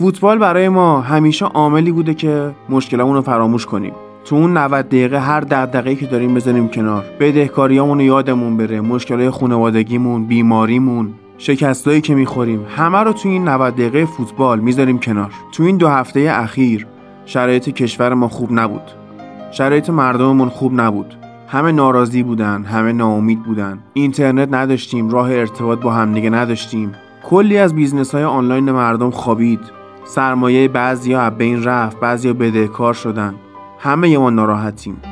فوتبال برای ما همیشه عاملی بوده که مشکلمون رو فراموش کنیم. تو اون 90 دقیقه هر دقیقه که داریم بزنیم کنار. بدهکاریامون رو یادمون بره. مشکلای خانوادگیمون بیماریمون شکستایی که می‌خوریم. همه رو تو این 90 دقیقه فوتبال می‌ذاریم کنار. تو این دو هفته اخیر شرایط کشور ما خوب نبود. شرایط مردممون خوب نبود. همه ناراضی بودن همه ناامید بودن. اینترنت نداشتیم راه ارتباط با همدیگه نداشتیم. کلی از business های آنلاین مردم خوابید. سرمایه بعضیا بین رفت بعضیا بدهکار شدن. همه ما ناراحتیم.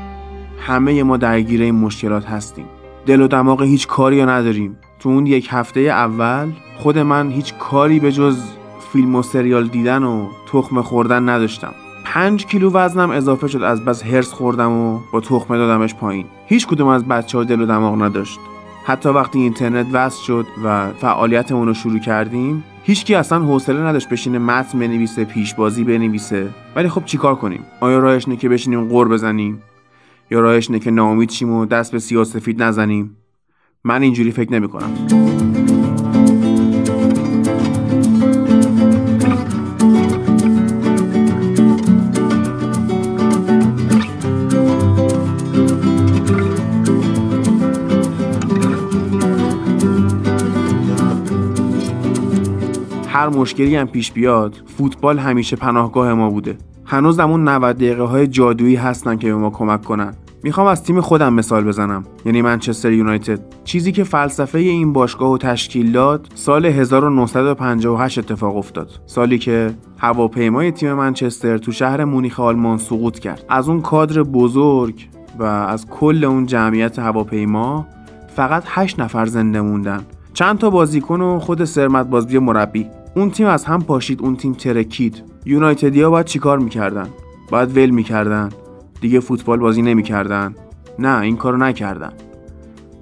همه ما درگیر این مشکلات هستیم. دل و دماغ هیچ کاری نداریم. تو اون یک هفته اول خود من هیچ کاری به جز فیلم و سریال دیدن و تخم خوردن نداشتم. پنج کیلو وزنم اضافه شد از بس حرص خوردم و با تخمه دادمش پایین. هیچ کدوم از بچه ها دل و دماغ نداشت. حتی وقتی اینترنت وصل شد و فعالیتمون رو شروع کردیم هیچکی اصلا حوصله نداشت بشینه متن بنویسه پیشبازی بنویسه. ولی خب چیکار کنیم؟ آیا راهش اینه که بشینیم قور بزنیم؟ یا راهش اینه که ناامید شیم و دست به سیاسفید نزنیم؟ من اینجوری فکر نمی هر مشکلی هم پیش بیاد فوتبال همیشه پناهگاه ما بوده. هنوز همون 90 دقیقه های جادویی هستن که به ما کمک کنن. می‌خوام از تیم خودم مثال بزنم. یعنی منچستر یونایتد. چیزی که فلسفه این باشگاه و تشکیل داد سال 1958 اتفاق افتاد. سالی که هواپیمای تیم منچستر تو شهر مونیخ آلمان سقوط کرد. از اون کادر بزرگ و از کل اون جمعیت هواپیما فقط 8 نفر زنده موندن. چند تا بازیکن و خود سرمت بازبی مربی. اون تیم از هم پاشید اون تیم ترکید. یونایتدیا باید چیکار می‌کردن؟ باید ول می‌کردن. دیگه فوتبال بازی نمی‌کردن. نه این کارو نکردن.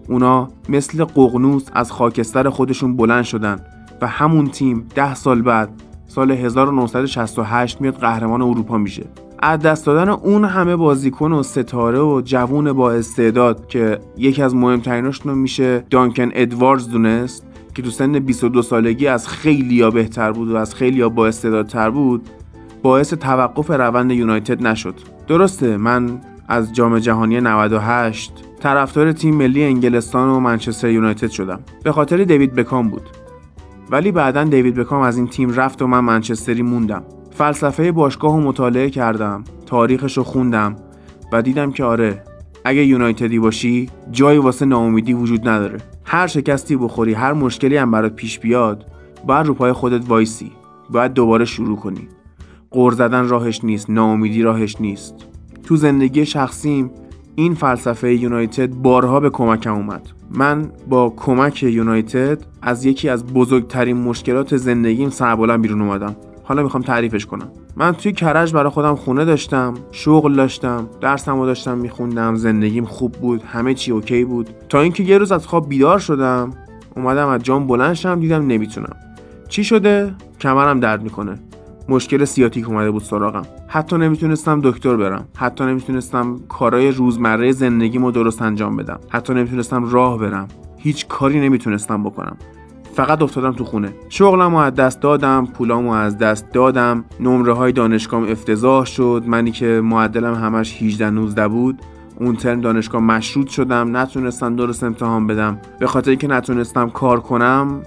اونا مثل ققنوس از خاکستر خودشون بلند شدن و همون تیم ده سال بعد سال 1968 میاد قهرمان اروپا میشه. از دست دادن اون همه بازیکن و ستاره و جوون با استعداد که یکی از مهمتریناشون میشه دانکن ادواردز دونست که تو سن 22 سالگی از خیلی ها بهتر بود و از خیلی با استعدادتر بود باعث توقف روند یونایتد نشد. درسته من از جام جهانی 98 طرفدار تیم ملی انگلستان و منچستر یونایتد شدم. به خاطر دیوید بکام بود. ولی بعدا دیوید بکام از این تیم رفت و من منچستری موندم. فلسفه باشگاه رو مطالعه کردم تاریخش رو خوندم و دیدم که آره اگه یونایتدی باشی جایی واسه ناامیدی وجود نداره. هر شکستی بخوری هر مشکلی هم برات پیش بیاد باید رو پای خودت وایسی. باید دوباره شروع کنی. غر زدن راهش نیست ناامیدی راهش نیست. تو زندگی شخصیم این فلسفه یونایتد بارها به کمکم اومد. من با کمک یونایتد از یکی از بزرگترین مشکلات زندگیم سربلند بیرون اومدم. حالا می‌خوام تعریفش کنم. من توی کرج برای خودم خونه داشتم شغل داشتم درسمو داشتم میخوندم زندگیم خوب بود همه چی OK بود. تا اینکه یه روز از خواب بیدار شدم اومدم از جام بلند شدم دیدم نمی‌تونم. چی شده؟ کمرم درد می‌کنه. مشکل سیاتیک اومده بود سراغم. حتی نمی‌تونستم دکتر برم. حتی نمی‌تونستم کارهای روزمره زندگیمو درست انجام بدم. حتی نمی‌تونستم راه برم. هیچ کاری نمی‌تونستم بکنم. فقط افتادم تو خونه. شغلم از دست دادم پولامو از دست دادم. نمره های دانشگاهم افتضاح شد. منی که معدلم همش 18 19 بود اون ترم دانشگاه مشروط شدم. نتونستم درست امتحان بدم. به خاطر اینکه نتونستم کار کنم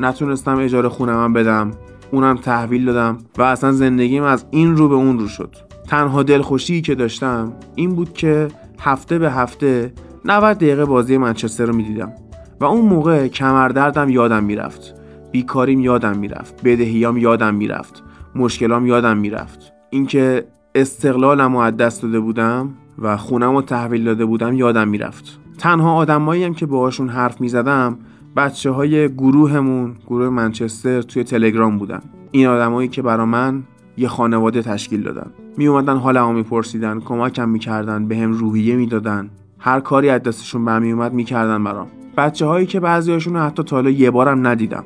نتونستم اجاره خونم بدم. اونم تحویل دادم و اصلا زندگیم از این رو به اون رو شد. تنها دلخوشی که داشتم این بود که هفته به هفته 90 دقیقه بازی منچستر رو می‌دیدم. و اون موقع کمردردم یادم می‌رفت. بیکاریم یادم می‌رفت. بدهیام یادم می‌رفت. مشکلام یادم می‌رفت. اینکه استقلالم رو از دست داده بودم و خونم رو تحویل داده بودم یادم می‌رفت. تنها آدمایی هم که باهاشون حرف می‌زدم بچه های گروهمون گروه منچستر توی تلگرام بودن. این آدمایی که برا من یه خانواده تشکیل دادن. می اومدن حالمو میپرسیدن کمکم می‌کردن به هم روحیه می‌دادن. هر کاری از دستشون برمی اومد می‌کردن برام. بچه هایی که بعضیاشون حتی تا حالا یه بارم ندیدم.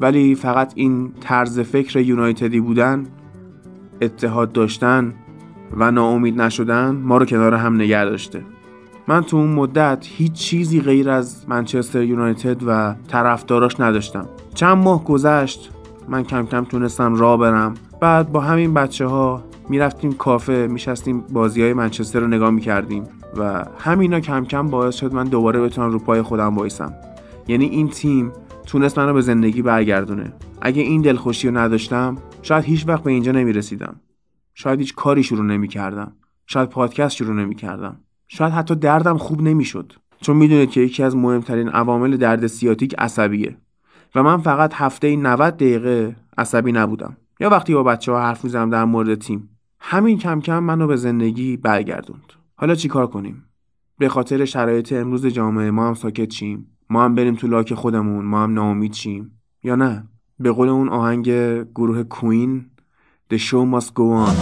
ولی فقط این طرز فکر یونایتدی بودن اتحاد داشتن و ناامید نشدن ما رو کنار هم نگه داشته. من تو اون مدت هیچ چیزی غیر از منچستر یونایتد و طرفداراش نداشتم. چند ماه گذشت من کم کم تونستم راه برم. بعد با همین بچه ها می‌رفتیم کافه میشستیم بازی های منچستر رو نگاه می‌کردیم. و همینا کم کم باعث شد من دوباره بتونم رو پای خودم وایسم. یعنی این تیم تونست منو به زندگی برگردونه. اگه این دلخوشی رو نداشتم شاید هیچ وقت به اینجا نمی‌رسیدم. شاید هیچ کاری شروع نمی‌کردم. شاید پادکست شروع نمی‌کردم. شاید حتی دردم خوب نمی‌شد. چون می‌دونید که یکی از مهمترین عوامل درد سیاتیک عصبیه. و من فقط هفته 90 دقیقه عصبی نبودم. یا وقتی با بچه ها حرف می‌زنم در مورد تیم همین کم کم منو به زندگی برگردوند. حالا چیکار کنیم؟ به خاطر شرایط امروز جامعه ما هم ساکت چیم ما هم بریم تو لاک خودمون. ما هم ناامید چیم یا نه؟ به قول اون آهنگ گروه کوین The show must go on.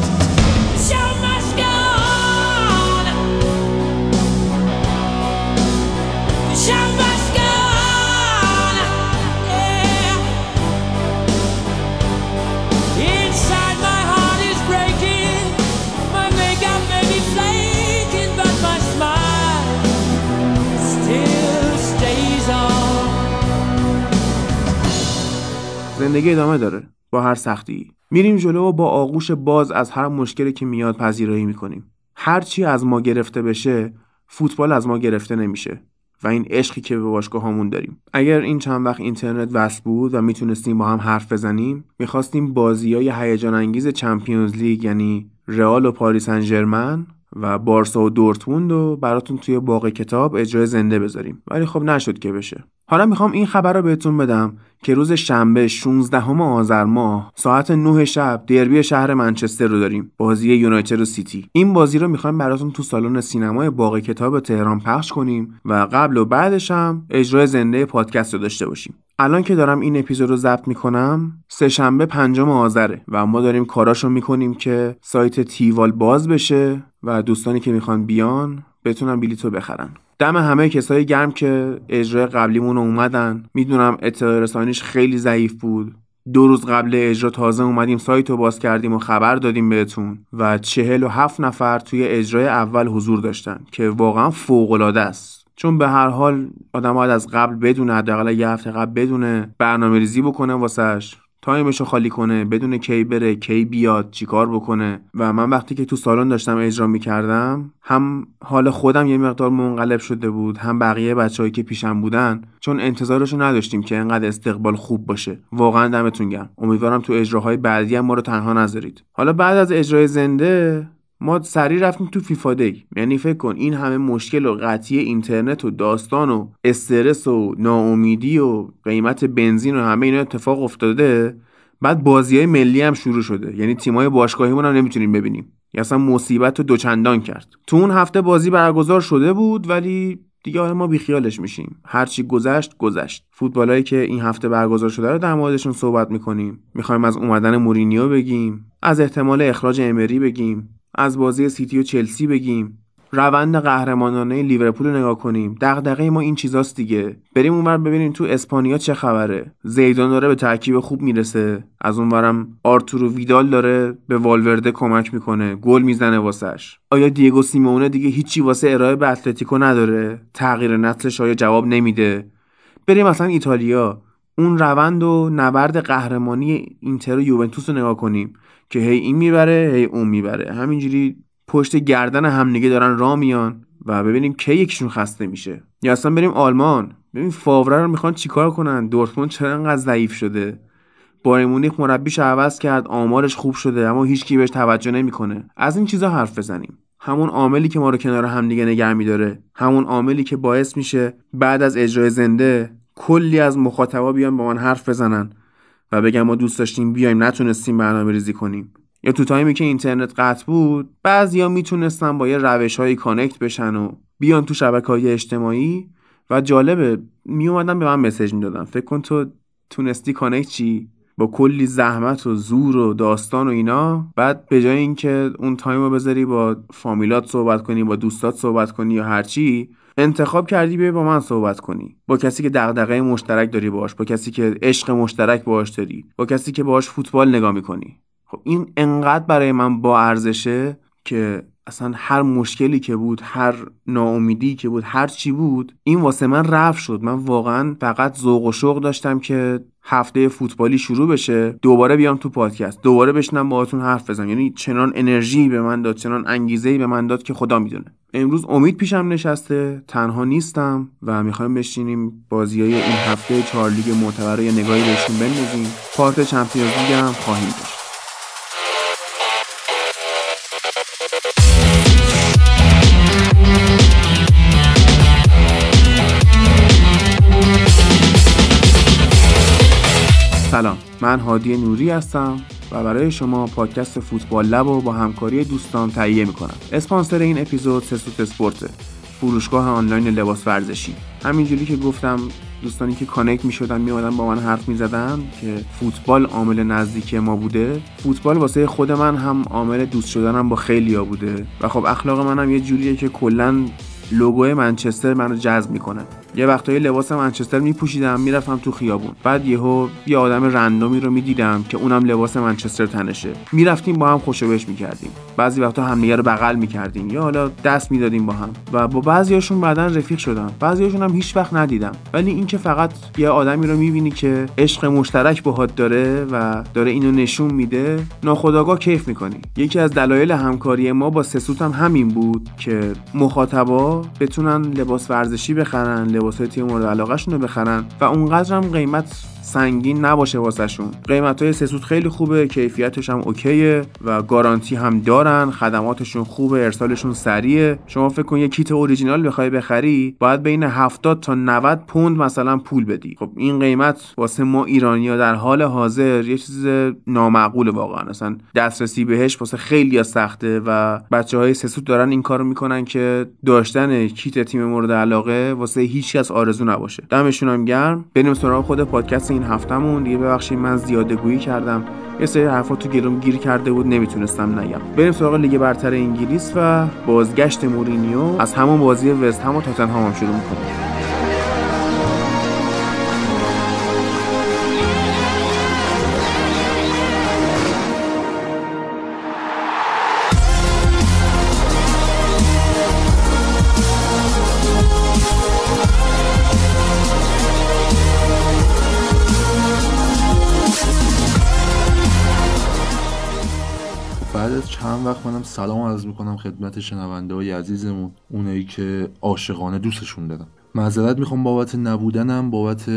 زندگی ادامه داره با هر سختی. میریم جلو و با آغوش باز از هر مشکلی که میاد پذیرایی می‌کنیم. هر چی از ما گرفته بشه فوتبال از ما گرفته نمیشه و این عشقی که به باشگاه همون داریم. اگر این چند وقت اینترنت وصل بود و می‌تونستیم با هم حرف بزنیم می‌خواستیم بازی های هیجان انگیز چمپیونز لیگ یعنی رئال و پاریس انجرمن و بارسا و دورتموند رو براتون توی باغ کتاب اجرای زنده بذاریم. ولی خب نشد که بشه. حالا می‌خوام این خبر رو بهتون بدم که روز شنبه 16 آذر ماه ساعت 9 شب دربی شهر منچستر رو داریم بازی یونایتد و سیتی. این بازی رو می‌خوایم براتون تو سالن سینمای باغ کتاب تهران پخش کنیم و قبل و بعدش هم اجرای زنده پادکست رو داشته باشیم. الان که دارم این اپیزود رو ضبط می‌کنم سه شنبه پنجم آذره و ما داریم کاراشو می‌کنیم که سایت تیوال باز بشه و دوستانی که می‌خوان بیان بتونن بلیتو بخرن. دم همه کسایی گرم که اجرای قبلیمون اومدن. می‌دونم اطلاع رسانیش خیلی ضعیف بود. دو روز قبل اجرا تازه اومدیم سایت رو باز کردیم و خبر دادیم بهتون و چهل و هفت نفر توی اجرای اول حضور داشتن که واقعا فوقالعاده است. چون به هر حال آدم از قبل بدونه حداقل یه هفته قبل بدونه برنامه ریزی بکنه واسش. تایمشو خالی کنه بدون کی بره کی بیاد چیکار بکنه. و من وقتی که تو سالن داشتم اجرا می‌کردم هم حال خودم یه مقدار منقلب شده بود هم بقیه بچههایی که پیشم بودن چون انتظارشو نداشتیم که انقدر استقبال خوب باشه. واقعا دمتون گرم. امیدوارم تو اجراهای بعدی هم ما رو تنها نذارید. حالا بعد از اجرای زنده ما سریع رفتیم تو فیفا دی. یعنی فکر کن این همه مشکل و قطعی اینترنت و داستان و استرس و ناامیدی و قیمت بنزین و همه اینا اتفاق افتاده. بعد بازی های ملی هم شروع شده. یعنی تیمای باشگاهیمون هم نمی‌تونیم ببینیم. یا اصلا مصیبت رو دوچندان کرد. تو اون هفته بازی برگزار شده بود ولی دیگه ما بیخیالش میشیم. هرچی گذشت گذشت. فوتبالایی که این هفته برگزار شده رو در موردشون صحبت می‌کنیم. می‌خوایم از اومدن مورینیو بگیم از احتمال اخراج امری بگیم. از بازی سیتی و چلسی بگیم. روند قهرمانانه لیورپول رو نگاه کنیم. دغدغه ما این چیزاست دیگه. بریم اونور ببینیم تو اسپانیا چه خبره. زیدان داره به ترکیب خوب می‌رسه. از اونورم آرتورو ویدال داره به والورده کمک می‌کنه. گل می‌زنه واسش. آیا دیگو سیمونه دیگه هیچی واسه ارائه به اتلتیکو نداره؟ تغییر نسلش آیا جواب نمیده؟ بریم مثلا ایتالیا. اون روند و نبرد قهرمانی اینتر و یوونتوس رو نگاه کنیم. که هی این می‌بره هی اون می‌بره. همینجوری پشت گردن همدیگه دارن را میان و ببینیم کی یکیشون خسته میشه. یا اصلا بریم آلمان. ببین فاوره رو می‌خوان چیکار کنن؟ دورتموند چرا انقدر ضعیف شده. بایر مونیخ مربیش عوض کرد آمارش خوب شده اما هیچ کی بهش توجه نمی‌کنه. از این چیزا حرف بزنیم. همون عاملی که ما رو کنار همدیگه نگه میداره. همون عاملی که باعث میشه بعد از اجرای زنده کلی از مخاطبا بیان با من حرف بزنن. و بگم ما دوست داشتیم بیایم نتونستیم برنامه ریزی کنیم. یا تو time ی که اینترنت قطع بود بعضیا می‌تونستن با یه روش های connect بشن و بیان تو شبکه های اجتماعی و جالبه میومدن به من message می‌دادن. فکر کن تو تونستی connect شی با کلی زحمت و زور و داستان و اینا بعد به جای اینکه اون time رو بذاری با فامیلات صحبت کنی با دوستات صحبت کنی یا هرچی انتخاب کردی بیای با من صحبت کنی. با کسی که دغدغه مشترک داری باش با کسی که عشق مشترک باش داری با کسی که باش فوتبال نگاه می‌کنی. خب این انقدر برای من با ارزشه که اصلا هر مشکلی که بود هر ناامیدی که بود هر چی بود این واسه من رفت شد. من واقعا فقط ذوق و شوق داشتم که هفته فوتبالی شروع بشه دوباره بیام تو پادکست. دوباره بشنم باهاتون حرف بزنم. یعنی چنان انرژی به من داد چنان انگیزه به من داد که خدا می‌دونه. امروز امید پیشم نشسته. تنها نیستم و می‌خوایم بشینیم بازی های این هفته چهار لیگ معتبر یه نگاهی بهشون بندازیم. پارت چمپیونز لیگ هم خواهیم داشت. سلام. من هادی نوری هستم و برای شما پادکست فوتبال لب و با همکاری دوستان تهیه می‌کنم. اسپانسر این اپیزود سسوت اسپورت فروشگاه آنلاین لباس ورزشی. همینجوری که گفتم دوستانی که کانکت می شدن می با من حرف می زدن که فوتبال عامل نزدیکی ما بوده. فوتبال واسه خود من هم عامل دوست شدنم با خیلی ها بوده. و خب اخلاق منم یه جوریه که کلا لوگوی منچستر منو جذب می‌کنه. یه وقتایی لباس منچستر میپوشیدم می‌رفتم تو خیابون. بعد یهو یه آدم رندومی رو می‌دیدم که اونم لباس منچستر تنشه. می‌رفتیم با هم خوشبش می‌کردیم. بعضی وقتا همدیگه رو بغل می‌کردیم. یا حالا دست می‌دادیم با هم. و با بعضیاشون بعدا رفیق شدم. بعضیاشون هم هیچ وقت ندیدم. ولی اینکه فقط یه آدمی رو می‌بینی که عشق مشترک باهات داره و داره اینو نشون میده ناخداگاه کیف می‌کنی. یکی از دلایل همکاری ما با سسوت هم همین بود که مخاطبا بتونن لباس ورزشی بخرن لباس تیم مورد علاقهشون رو بخرن و اونقدر هم قیمت سنگین نباشه واسهشون. قیمت های سسود خیلی خوبه کیفیتش هم اوکیه و گارانتی هم دارن. خدماتشون خوبه ارسالشون سریعه. شما فکر کن یه کیت اوریجینال بخوای بخری باید بین 70 تا 90 پوند مثلا پول بدی. خب این قیمت واسه ما ایرانیا در حال حاضر یه چیز نامعقول واقعا. اصلا دسترسی بهش واسه خیلی سخته و بچه های سسود دارن این کارو می‌کنن که داشتن کیت تیم مورد علاقه واسه هیچ کس آرزو نباشه. دمشون هم گرم. بریم سراغ خود پادکست این هفتهمون. دیگه ببخشید من زیاده گویی کردم. یه سری حرفا تو گلوم گیر کرده بود نمی‌تونستم نگم. بریم سراغ لیگ برتر انگلیس و بازگشت مورینیو. از همون بازی وست هم و تاتنهام هم شروع می‌کنیم. سلام عرض می‌کنم خدمت شنونده های عزیزمون اونایی که عاشقانه دوستشون دارم معذرت می‌خوام بابت نبودنم بابت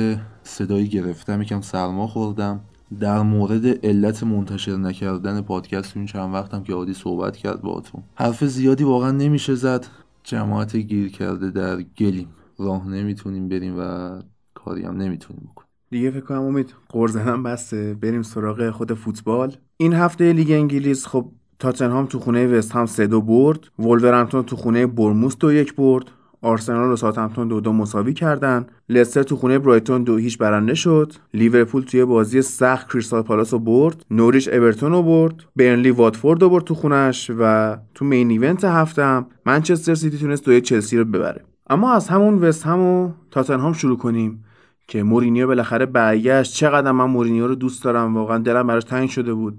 صدایی گرفتم یکم سرما خوردم. در مورد علت منتشر نکردن پادکست این چند وقتم که عادی صحبت کرد باهاتون. حرف زیادی واقعا نمیشه زد. جماعت گیر کرده در گلیم. راه نمی‌تونیم بریم و کاری هم نمی‌تونیم بکنیم. دیگه فکر کنم امید قرزنم بسته. بریم سراغ خود فوتبال. این هفته لیگ انگلیس خب تاتنهام تو خونه وست هم سه دو برد. ولورهمپتون تو خونه بورنموث دو یک برد. آرسنال و ساوتهمپتون دو دو مساوی کردن. لستر تو خونه برایتون دو هیچ برنده شد. لیورپول توی بازی سخت کریستال پالاس رو برد. نوریچ اورتون رو برد. برنلی واتفورد رو برد تو خونش و تو main event هفته‌م منچستر سیتی تونست دو یک چلسی رو ببره. اما از همون وست هم و تاتنهام شروع کنیم که مورینیو بالاخره برگشت. چقدر من مورینیو رو دوست دارم. واقعا دلم براش تنگ شده بود.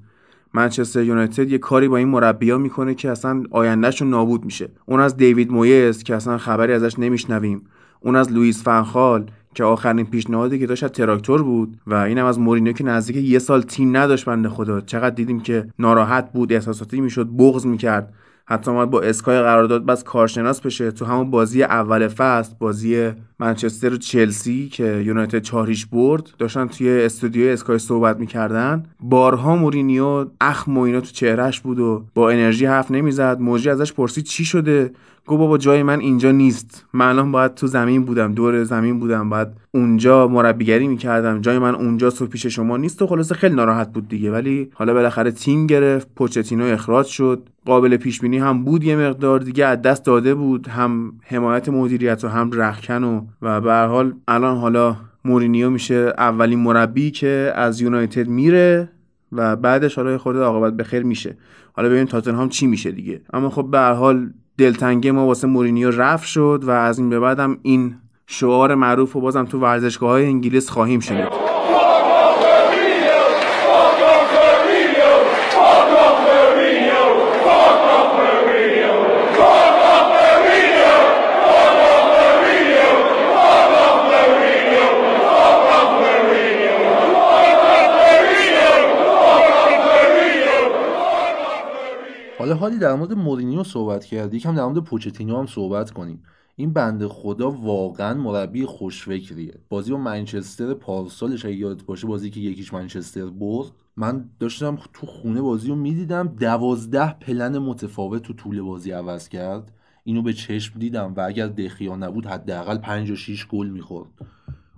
منچستر یونایتد یه کاری با این مربیا می‌کنه که اصلا آیندهشون نابود میشه. اون از دیوید مویس که اصلا خبری ازش نمیشنویم. اون از لوئیس فن‌خال که آخرین پیشنهادی که داشت تراکتور بود و اینم از مورینیو که نزدیک یه سال تیم نداشت بنده خدا. چقدر دیدیم که ناراحت بود احساساتی می‌شد بغض می‌کرد. حتی اومد با اسکای قرارداد بست کارشناس بشه. تو همون بازی اول فصل بازی منچستر و چلسی که یونایتد چهار هیچ برد داشتن توی استودیو اسکای صحبت می‌کردن. بارها مورینیو اخم و اینا تو چهرهش بود و با انرژی حرف نمی‌زد. مجری ازش پرسید چی شده؟ گفت بابا جای من اینجا نیست. من الان باید تو زمین بودم دور زمین بودم باید اونجا مربیگری می‌کردم. جای من اونجا و پیش شما نیست و خلاصه خیلی ناراحت بود دیگه. ولی حالا بالاخره تیم گرفت پوچتینو اخراج شد. قابل پیش بینی هم بود یه مقدار دیگه از دست داده بود. هم حمایت مدیریت و هم رخکن و و به حال الان حالا مورینیو میشه اولین مربی که از یونایتد میره و بعدش حالا خود عاقبت به خیر میشه. حالا ببینیم تاتنهام چی میشه دیگه. اما خب به هر حال دلتنگی ما واسه مورینیو رفت شد و از این به بعدم این شعار معروف و بازم تو ورزشگاه های انگلیس خواهیم شنید. حالا حالی در مورد مورینیو صحبت کردی یکم در مورد پوچتینو هم صحبت کنیم. این بنده خدا واقعا مربی خوشفکریه. بازی با منچستر پارسالش اگه یادت باشه بازی که یکیش منچستر برد من داشتم تو خونه بازی رو می‌دیدم دوازده پلن متفاوت تو طول بازی عوض کرد. اینو به چشم دیدم و اگر دخیا نبود حداقل 5 و 6 گل می‌خورد.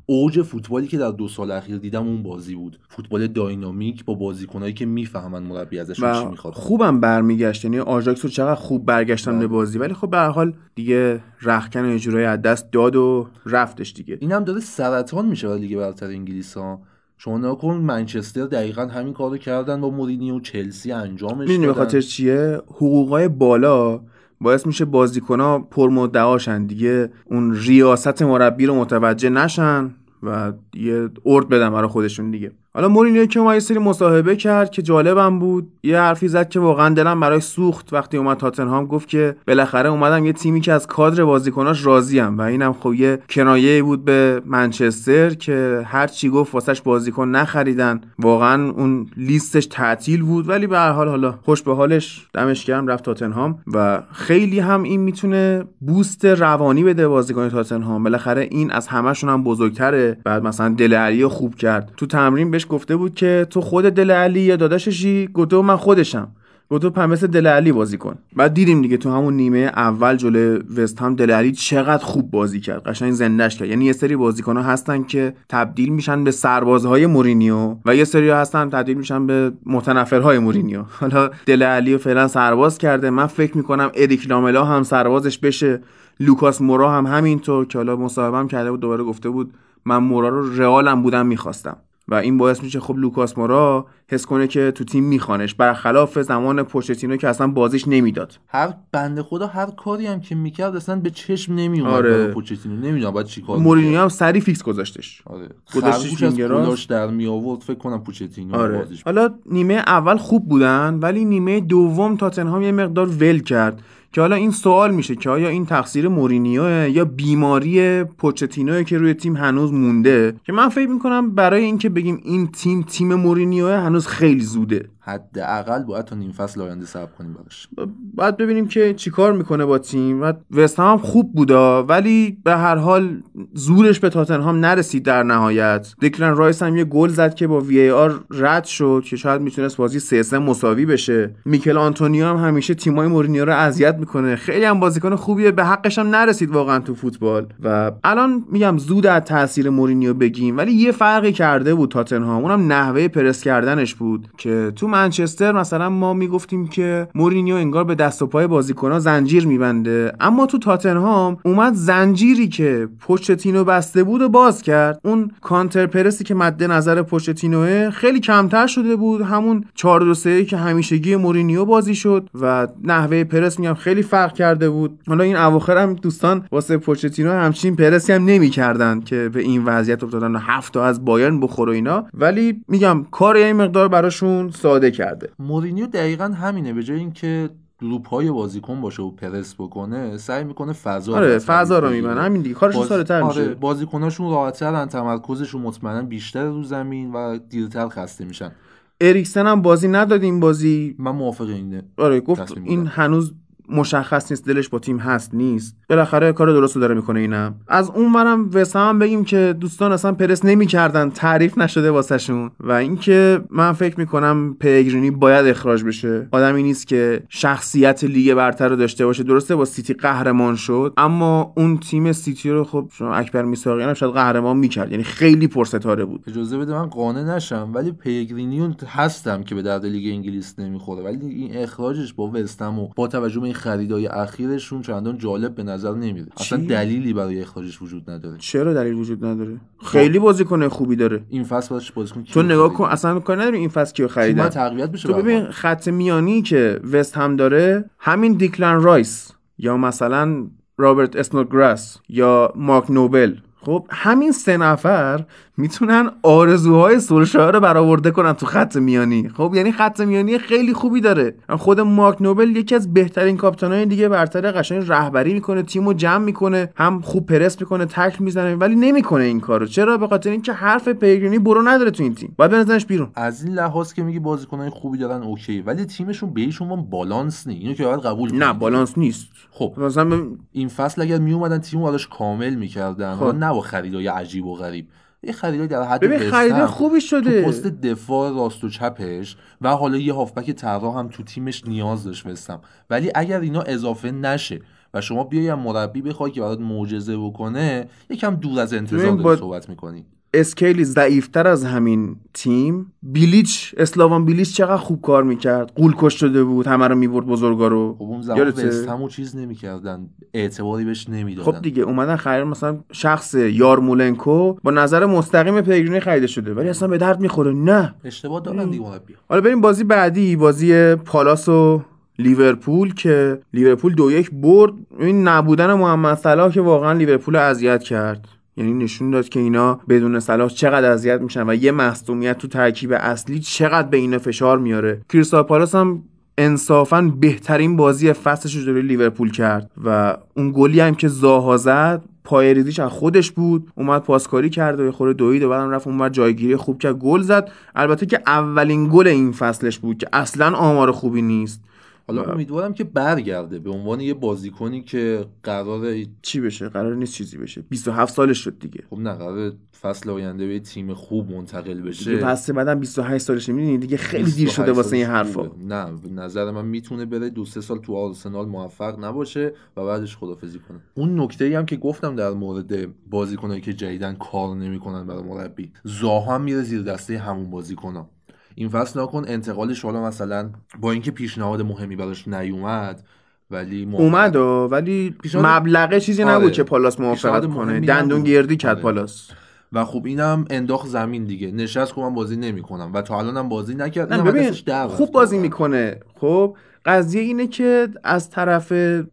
اوج فوتبالی که در دو سال اخیر دیدم اون بازی بود. فوتبال داینامیک با بازیکنایی که می‌فهمن مربی ازش چی می‌خواد. خوبم برمیگشت. یعنی آژاکس رو چقدر خوب برگشتن به. بازی ولی خب به هر حال دیگه رخکن اجرای از دست داد و رفتش دیگه. اینم داره سرطان میشه لیگ برتر انگلیس ها شما نکن منچستر دقیقا همین کارو کردن با مورینیو چلسی انجامش می‌دونی به خاطر چیه؟ حقوقای بالا باعث میشه بازیکنها پرمدعا شن دیگه. اون ریاست مربی رو متوجه نشن و یه ord بدن برای خودشون دیگه. حالا مورینیو که اومد یه سری مصاحبه کرد که جالبم بود. یه حرفی زد که واقعا دلم برای سوخت. وقتی اومد تاتنهام گفت که بالاخره اومدم یه تیمی که از کادر بازیکناش راضیم و اینم خب یه کنایه بود به منچستر که هر چی گفت واسش بازیکن نخریدن. واقعا اون لیستش تعطیل بود. ولی به هر حال حالا خوش به حالش دمش گرم رفت تاتنهام و خیلی هم این می‌تونه بوست روانی بده بازیکن تاتنهام. بالاخره این از همشون هم بزرگتره. بعد مثلا دل خوب کرد. تو تمرین گفته بود که تو خود دل علی یا داداششی؟ گفته من خودشم. گفتو پمس دل علی بازی کن. بعد دیدیم دیگه تو همون نیمه اول جلوی وست هم دل علی چقدر خوب بازی کرد. قشنگ زندش کرد. یعنی یه سری بازیکن ها هستن که تبدیل میشن به سربازهای مورینیو و یه سری هستن تبدیل میشن به متنفرهای مورینیو. حالا دل علی رو فعلا سرباز کرده. من فکر می‌کنم اریک لاملا هم سربازش بشه. لوکاس مورا هم همینطور که حالا مصاحبه کرده بود دوباره گفته بود من مورا رو رئالم بودم می‌خواستم. و این باعث میشه خب لوکاس مورا حس کنه که تو تیم میخوانش. برخلاف زمان پوچتینو که اصلا بازیش نمی‌داد. هر بنده خدا هر کاری هم که می‌کرد اصلا به چشم نمیومد آره. پوچتینو. نمی‌دونم بعد چیکار مورینیو هم سری فیکس گذاشتش. آره. گذاشتش از در می آورد فکر کنم پوچتینو آره. بازیش حالا نیمه اول خوب بودن ولی نیمه دوم تاتنهام یه مقدار ول کرد. که حالا این سوال میشه که آیا این تقصیر مورینیوئه یا بیماری پوچتینو که روی تیم هنوز مونده؟ که من فکر می‌کنم برای اینکه بگیم این تیم تیم مورینیو هنوز خیلی زوده. حداقل باید تا نیم فصل آینده صبر کنیم براش. باید ببینیم که چیکار می‌کنه با تیم. و وستهم خوب بودا ولی به هر حال زورش به تاتنهام نرسید در نهایت. دکلن رایس هم یه گل زد که با VAR رد شد که شاید می‌تونست بازی 3 مساوی بشه. میکل آنتونیو هم همیشه تیمای مورینیو رو اذیت می‌کنه. خیلی هم بازیکن خوبیه به حقش هم نرسید واقعا تو فوتبال. و الان میگم زود از تاثیر مورینیو بگیم ولی یه فرقی کرده بود تاتنهام. اونم نحوه پرس کردنش بود که تو منچستر مثلا ما می‌گفتیم که مورینیو انگار به دست و پای بازیکن‌ها زنجیر میبنده. اما تو تاتنهام اومد زنجیری که پوچتینو بسته بود و باز کرد. اون کانتر پرسی که مد نظر پوچتینو خیلی کمتر شده بود. همون 4 2 3 که همیشگی مورینیو بازی شد و نحوه پرس میگم خیلی فرق کرده بود. حالا این اواخر هم دوستان واسه پوچتینو همچین پرسی هم نمی‌کردن که به این وضعیت افتادن هفت تا از بایرن بخور و اینا. ولی میگم کار این مقدار براشون ساده کرده. مورینیو دقیقا همینه. به جای اینکه لوپ های بازیکن باشه و پرس بکنه سعی می‌کنه فضا آره فضا رو میبنه همین دیگه. کارش باز... ساده تر آره میشه. بازیکناشون راحت‌ترن تمرکزشون مطمئنا بیشتر رو زمین و دیرتر خسته میشن. اریکسن هم بازی ندادیم بازی. من موافق اینه. آره گفت این هنوز مشخص نیست دلش با تیم هست نیست. بالاخره کار درست رو داره می‌کنه اینم از اون منم وسام بگیم که دوستان اصلا پرس نمی‌کردن تعریف نشده واسهشون. و اینکه من فکر می‌کنم پیگرینی باید اخراج بشه. آدمی نیست که شخصیت لیگ برتر رو داشته باشه. درسته با سیتی قهرمان شد اما اون تیم سیتی رو خب اکبر میساقیان هم شاید قهرمان می‌کرد. یعنی خیلی پرستاره بود. اجازه بده من قانع نشم ولی پیگرینی هستم که به درد لیگ انگلیس نمی‌خوره. ولی این اخراجش با وستهم و با توجه به خریدای اخیرشون چندان جالب به نظر نمیاد اصلا دلیلی برای اخراجش وجود نداره. چرا دلیل وجود نداره؟ خیلی بازیکن خوبی داره. این فصل بازش بازیکن تو نگاه کن اصلا کار نداری این فصل کیو خریدن. تقویت بشه تو ببین خط میانی که وستهم داره همین دکلن رایس یا مثلا رابرت اسنوگراس یا مارک نوبل. خب همین سه نفر می‌تونن آرزوهای سولشایر رو برآورده کنن تو خط میانی. خب یعنی خط میانی خیلی خوبی داره. خود مارک نوبل یکی از بهترین کاپیتانای لیگ برتر قشنگ رهبری می‌کنه تیمو جمع می‌کنه هم خوب پرس می‌کنه تکل می‌زنه ولی نمی‌کنه این کارو. چرا؟ به خاطر اینکه حرف پیگرینی برو نداره تو این تیم. باید بندازنش بیرون. از این لحاظ که میگی بازیکنای خوبی دارن okay. ولی تیمشون بهشون بالانس نی. اینو که باید قبول نه بالانس نیست. خب. مثلا این فصل اگر میومدن تیمو کامل می‌کردن. خب. نه با خریدای عجیب و غریب. یه خریدای در حد ببین خرید خوبی شده. تو پست دفاع راست و چپش و حالا یه هافبک طراح هم تو تیمش نیاز داشت بستم. ولی اگر اینا اضافه نشه و شما بیای مربی بخوای که برات معجزه بکنه یکم دور از انتظار با... صحبت می‌کنی. اسکیلی ضعیفتر از همین تیم. بیلیچ اسلاوان بیلیچ چقدر خوب کار می‌کرد. قول کش شده بود همه رو می‌برد بزرگا رو. خب اون زمان چیز نمی‌کردن. اعتباری بهش نمی‌دادن. خب دیگه اومدن خرید مثلا شخص یارمولنکو با نظر مستقیم پیگرینی خریده شده. ولی اصلا به درد می‌خوره. نه. اشتباه دارن دیگه حالا بریم بازی بعدی بازی پالاس و لیورپول که لیورپول دو یک برد. این نبودن محمد صلاح که واقعا لیورپول اذیت کرد. یعنی نشون داد که اینا بدون صلاح چقدر اذیت میشن و یه مصدومیت تو ترکیب اصلی چقدر به اینا فشار میاره. کریستال پالاس هم انصافا بهترین بازی فصلش رو لیورپول کرد و اون گلی هم که زاها زد پای ریزیش از خودش بود. اومد پاسکاری کرد و یه خوره دوید و بعدم رفت اونور جایگیری خوب کرد. گل زد. البته که اولین گل این فصلش بود که اصلا آمار خوبی نیست. حالا امیدوارم که برگرده به عنوان یه بازیکنی که قرار چی بشه؟ قرار نیست چیزی بشه. 27 سالش شد دیگه. خب نه قرار فصل آینده به تیم خوب منتقل بشه. پس بعدم 28 سالشه می‌دونی دیگه خیلی دیر شده واسه این حرفا. نه نظر من می‌تونه بره دو سه سال تو آرسنال موفق نباشه و بعدش خدافظی کنه. اون نکته ای هم که گفتم در مورد بازیکنایی که جدیدن کار نمی‌کنن برای مربی زاها هم میره زیر دسته همون بازیکنان این فصل نکن انتقالش حالا مثلا با اینکه پیشنهاد مهمی براش نیومد ولی اومد و ولی مبلغه چیزی آره. نبود که پالاس موافقت کنه. دندون گردی کرد آره. پالاس. و خب اینم انداخت زمین دیگه. نشست که من بازی نمی‌کنم. و تا الانم بازی نکرد. نه ببین خوب بازی می‌کنه. خب قضیه اینه که از طرف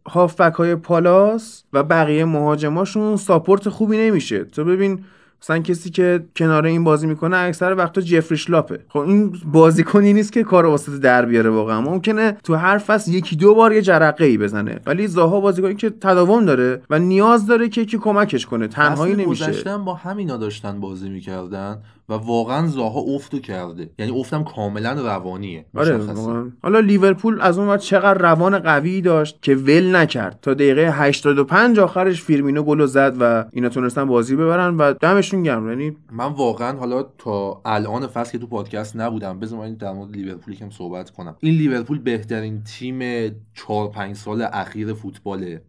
هافبک های پالاس و بقیه مهاجماشون ساپورت خوبی نمیشه. تو ببین مثلا کسی که کنار این بازی می‌کنه اکثر وقتا جفری شلاپه. خب این بازیکنی نیست که کار واسط در بیاره واقعا. ممکنه تو هر فصل یکی دو بار یه جرقه ای بزنه. ولی زاها بازیکنی که تداوم داره و نیاز داره که یکی کمکش کنه. تنهایی نمیشه. با همینا داشتن بازی می‌کردن. و واقعا زاها افتو کرده. یعنی افتم کاملا روانیه. آره حالا لیورپول از اون وقت چقدر روان قوی داشت که ول نکرد. تا دقیقه 85 آخرش فیرمینو گل زد و اینا تونستن بازی ببرن و دمشون گرم. یعنی من واقعا حالا تا الان فصل که تو پادکست نبودم بذار من در مورد لیورپول کم صحبت کنم. این لیورپول بهترین تیم 4 5 سال اخیر فوتباله.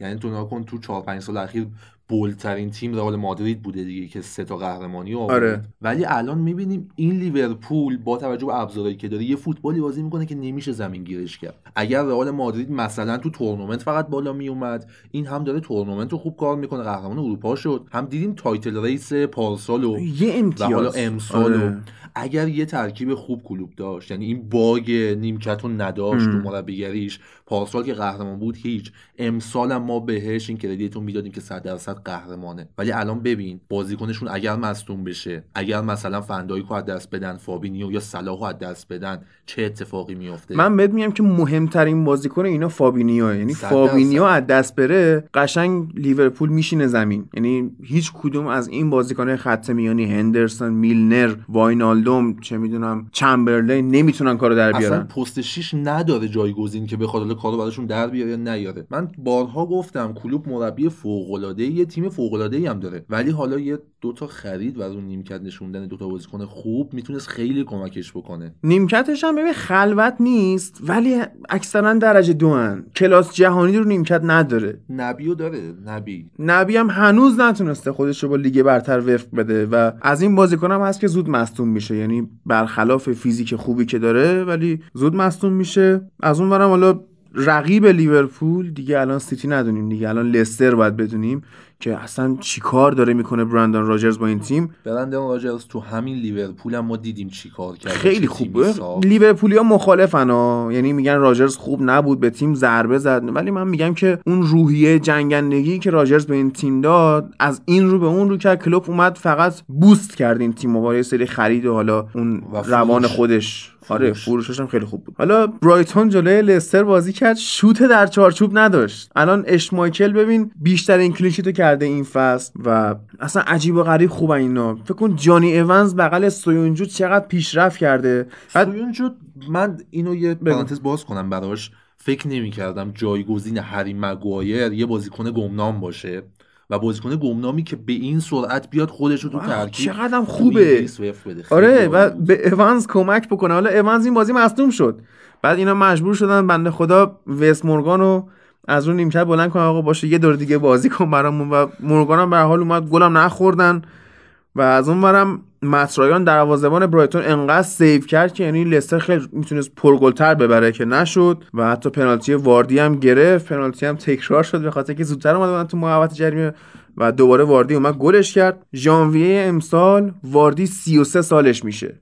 یعنی تو ناکن تو 4 5 سال اخیر بولترین تیم رئال مادرید بوده دیگه که سه تا قهرمانی آورد آره. ولی الان می‌بینیم این لیورپول با توجه به ابزارهایی که داره یه فوتبالی بازی می‌کنه که نمیشه زمین گیرش کرد اگر رئال مادرید مثلا تو تورنمنت فقط بالا میومد این هم داره تورنمنت رو خوب کار می‌کنه قهرمان اروپا شد هم دیدیم تایتل ریس پارسال و یه امتیاز. و حالا امسال آره. اگر یه ترکیب خوب کلوب داشت یعنی این باگ نیمکت رو نداشت تو مربیگریش پارسال که قهرمان بود هیچ. امسال ما بهش این credit و می‌دادیم که 100 درصد قهرمانه. ولی الان ببین بازیکنشون اگر مصدوم بشه اگر مثلا فن‌دایک رو از دست بدن فابینیو یا صلاحو از دست بدن چه اتفاقی میفته من بهت میگم که مهمترین بازیکن اینا فابینیو یعنی فابینیو از دست بره قشنگ لیورپول میشینه زمین. یعنی هیچ کدوم از این بازیکن‌های خط میانی هندرسون میلنر واینالدوم چه می‌دونم چمبرلین نمی‌تونن کارو در بیارن. اصلا پست 6 نداره جایگزین که بخواد کارو براشون در بیاره یا نیاره. من بارها گفتم کلوب مربی فوق العاده یه تیم فوق العاده هم داره. ولی حالا یه دوتا خرید و اون نیمکت نشوندن دوتا بازیکن خوب می‌تونست خیلی کمکش بکنه. نیمکتش هم ببین خلوت نیست ولی اکثرا درجه دو هن. کلاس جهانی رو نیمکت نداره. نبیو داره نبی. نبی هم هنوز نتونسته خودش رو با لیگ برتر وفق بده و از این بازیکن هم هست که زود مصدوم میشه. یعنی برخلاف فیزیک خوبی که داره ولی زود مصدوم میشه. از اون حالا رقیب لیورپول دیگه الان سیتی ندونیم دیگه الان لستر باید بدونیم. که اصلا چیکار داره می‌کنه برندان راجرز با این تیم؟ برندان راجرز تو همین لیورپول هم ما دیدیم چیکار کرد خیلی خوبه لیورپولیا مخالفن ها. یعنی میگن راجرز خوب نبود به تیم ضربه زد. ولی من میگم که اون روحیه جنگندگی که راجرز به این تیم داد از این رو به اون رو که کلوپ اومد فقط boost کرد این تیم و سری خرید و حالا اون روان خودش. آره فروشش هم خیلی خوب بود. حالا برایتون جلوی لستر بازی کرد. شوت در چارچوب نداشت. الان اشمایکل ببین بیشتر این clean sheet و کرده این فصل و اصلا عجیب و غریب خوبه اینا. فکر کن جانی ایوانز بغل سویونجو چقدر پیشرفت کرده. سویونجو من اینو یه پرانتز باز کنم براش. فکر نمی کردم جایگزین هری مگوایر یه بازیکن گمنام باشه و بازیکن گمنامی که به این سرعت بیاد خودش رو تو ترکیب چقدر خوبه. آره و به ایوانز کمک بکنه. حالا ایوانز این بازی مصدوم شد. بعد اینا مجبور شدن بنده خدا وس مورگان رو از اون نیمکت بلند کنه آقا باشه یه دور دیگه بازی کن برامون و مورگان هم به حال اومد گلم نخوردن. و از اون برم مترایان دروازه‌بان برایتون انقدر سیو کرد که یعنی لستر خیلی می‌تونست پرگلتر ببره که نشد. و حتی پنالتی واردی هم گرفت. پنالتی هم تکرار شد به خاطر که زودتر اومد تو محوطه جریمه و دوباره واردی اومد گلش کرد. ژانویه امسال واردی 33 سالش میشه.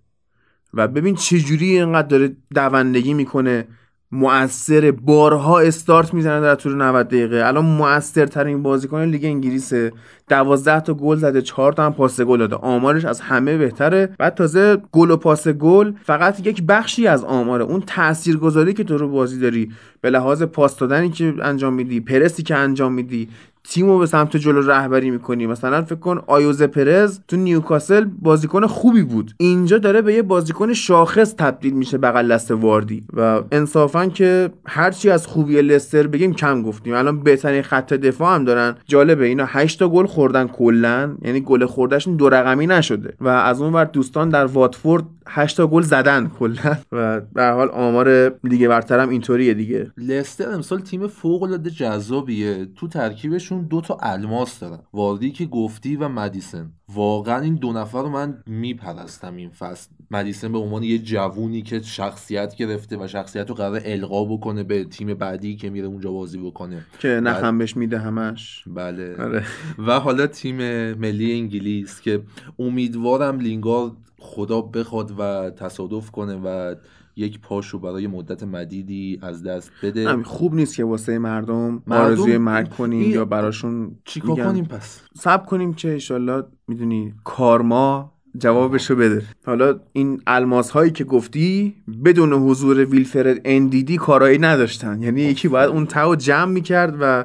و ببین چجوری اینقدر داره دوندگی می‌کنه. مؤثر. بارها استارت می‌زنه در طول 90 دقیقه. الان موثرترین بازیکن لیگ انگلیسه. 12 تا گل زده 4 تا هم پاس گل داده. آمارش از همه بهتره. بعد تازه گل و پاس گل فقط یک بخشی از آماره. اون تاثیرگذاری که تو رو بازی داری به لحاظ پاس دادنی که انجام میدی پرسی که انجام میدی تیمو به سمت جلو رهبری می‌کنی. مثلا فکر کن آیوز پرز تو نیوکاسل بازیکن خوبی بود. اینجا داره به یه بازیکن شاخص تبدیل میشه بغل دست واردی و انصافا که هرچی از خوبی لستر بگیم کم گفتیم. الان بهترین خط دفاع هم دارن. جالبه اینا 8 تا گل خوردن کلا. یعنی گل خوردهشون دو رقمی نشده. و از اون ور دوستان در واتفورد 8 تا گل زدن کلا. و به حال آمار لیگ برترم اینطوریه دیگه. لستر امسال تیم فوق العاده جذابیه. تو ترکیبشون دو تا الماس دارن. واردی که گفتی و مدیسن. واقعا این دو نفر رو من میپرستم این فصل. مدیسن به عنوان یه جوونی که شخصیت گرفته و شخصیت رو قرار القا بکنه به تیم بعدی که میره اونجا بازی بکنه. که نخم بهش میده همش. بله. آره. و حالا تیم ملی انگلیس که امیدوارم لینگارد خدا بخواد و تصادف کنه و یک پاشو برای مدت مدیدی از دست بده. خوب نیست که واسه مردم, آرزوی مرگ کنیم یا براشون چیکار کنیم پس؟ سب کنیم که ایشالله می‌دونی کارما جوابشو بده. حالا این الماس هایی که گفتی بدون حضور ویلفرد اندیدی کارایی نداشتن. یعنی یکی باید اون تاو جمع می‌کرد و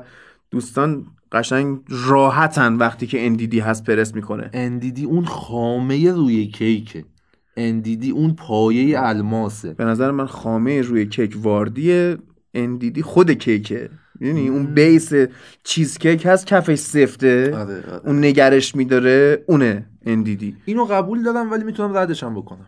دوستان قشنگ راحتن وقتی که اندیدی هست پرس می‌کنه. اندیدی اون خامه روی کیکه. اندیدی اون پایه الماسه. به نظر من خامه روی کیک واردیه اندیدی خود کیکه. یعنی اون بیس چیز کیک هست کفش سفته. آره، آره. اون نگرش میداره اونه اندیدی اینو قبول دارم ولی می‌تونم ردش هم بکنم.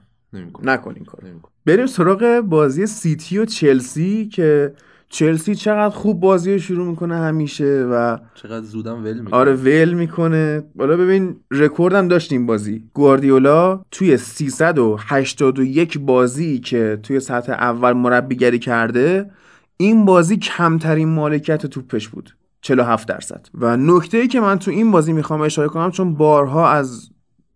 نکنیم کار بریم سراغ بازی سیتی و چلسی که چلسی چقدر خوب بازی رو شروع می‌کنه همیشه و چقدر زودم ول می‌کنه. آره ول می‌کنه. حالا ببین رکوردم داشتیم بازی. گواردیولا توی 381 بازی که توی سطح اول مربیگری کرده این بازی کمترین مالکیت توپش بود 47 درصد. و نکته ای که من تو این بازی می‌خوام اشاره کنم چون بارها از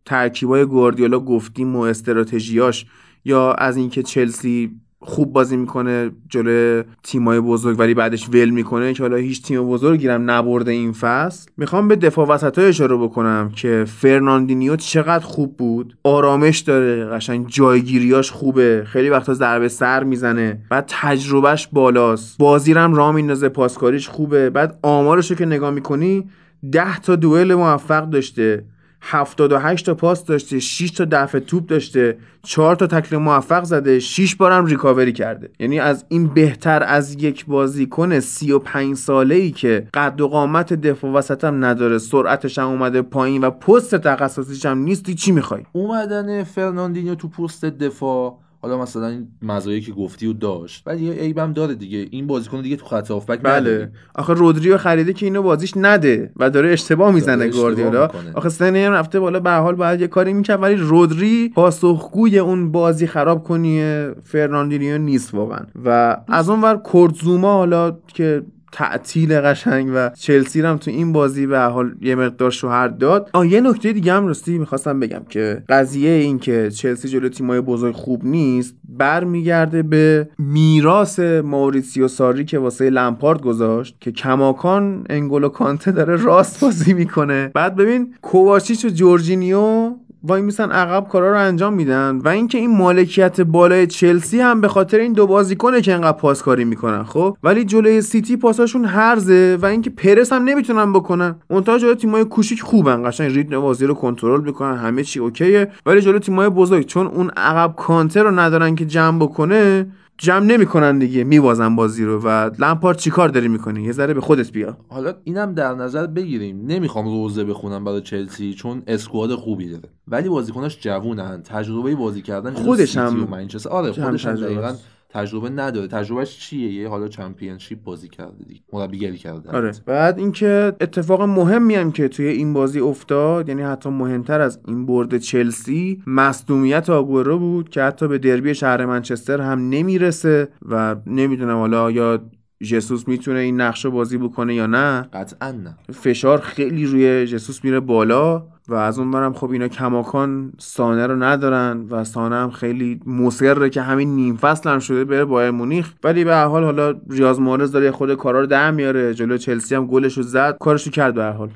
ترکیبای گواردیولا گفتیم و استراتژیاش یا از اینکه چلسی خوب بازی می‌کنه جلوی تیمای بزرگ ولی بعدش ول می‌کنه. که حالا هیچ تیم بزرگی هم نبرده این فصل. می‌خوام به دفاع وسط اشاره بکنم که فرناندینیو چقدر خوب بود. آرامش داره قشنگ جایگیریاش خوبه. خیلی وقتا ضربه سر می‌زنه. بعد تجربهش بالاست. بازی هم راه میندازه پاسکاریش خوبه. بعد آمارشو که نگاه می‌کنی ده تا دوئل موفق داشته. 78 تا پاس داشته 6 تا دفع توپ داشته 4 تا تکل موفق زده 6 بارم ریکاوری کرده. یعنی از این بهتر از یک بازیکن 35 ساله ای که قد و قامت دفاع وسط هم نداره سرعتش هم اومده پایین و پست تخصصیش هم نیستی چی می‌خوای؟ اومدن فرناندینیو تو پست دفاع. حالا مثلا این مزایایی که گفتی و داشت. ولی یه عیبم داره دیگه. این بازیکن دیگه تو خط هافبک بله. آخه رودریو خریده که اینو بازیش نده و داره اشتباه می‌زنه گواردیولا. آخه سن هم رفته بالا به حال باید یه کاری می‌کرد ولی رودری پاسخگوی اون بازی خراب کنی فرناندینیو نیست واقعا. و از اون ور کورت زوما حالا که تعطیل قشنگ و چلسی هم تو این بازی به حال یه مقدار شوهر داد. آ یه نکته دیگه هم راستی می‌خواستم بگم که قضیه این که چلسی جلو تیمای بزرگ خوب نیست برمیگرده به میراث ماوریسیو ساری که واسه لمپارد گذاشت که کماکان انگولو کانته داره راست بازی می‌کنه. بعد ببین کوواچیچ و جورجینیو وای میسن عقب کارا رو انجام میدن و اینکه این مالکیت بالای چلسی هم به خاطر این دو بازیکنه که انقدر پاسکاری می‌کنن خب؟ ولی جلوی سیتی پاساشون هرزه و اینکه پرس هم نمی‌تونن بکنن. منتها جلوی تیمای کوچیک خوبن قشنگ ریتم بازی رو کنترل می‌کنن همه چی اوکیه. ولی جلوی تیمای بزرگ چون اون عقب کانتر رو ندارن که جمع بکنه جمع نمی‌کنن دیگه میوازن بازی رو. و لمپارد چیکار داری می‌کنی؟ یه ذره به خودت بیا. حالا اینم در نظر بگیریم. نمی‌خوام روزه بخونم برای چلسی چون اسکواد خوبی داره. ولی بازیکناش جوونن. تجربه بازی کردن خودش هم منچستر. آره خودش هم دقیقاً تجربه نداره. تجربهش چیه؟ یه حالا چمپیونشیپ بازی کرده دیگه. مربیگری کرده آره. بعد اینکه اتفاق مهمی هم که توی این بازی افتاد یعنی حتی مهمتر از این برد چلسی مصدومیت آگورو بود که حتی به دربی شهر منچستر هم نمی‌رسه و نمی‌دونم حالا یا جسوس می‌تونه این نقش بازی بکنه یا نه؟ قطعا نه. فشار خیلی روی جسوس میره بالا و از اون برم خب اینا کماکان سانه رو ندارن و سانه هم خیلی مصره که همین نیم فصل هم شده بره بایر مونیخ. ولی به حال حالا ریاض مارز داره خود کارا رو در میاره. جلو چلسی هم گلش رو زد. کارش رو کرد به حال.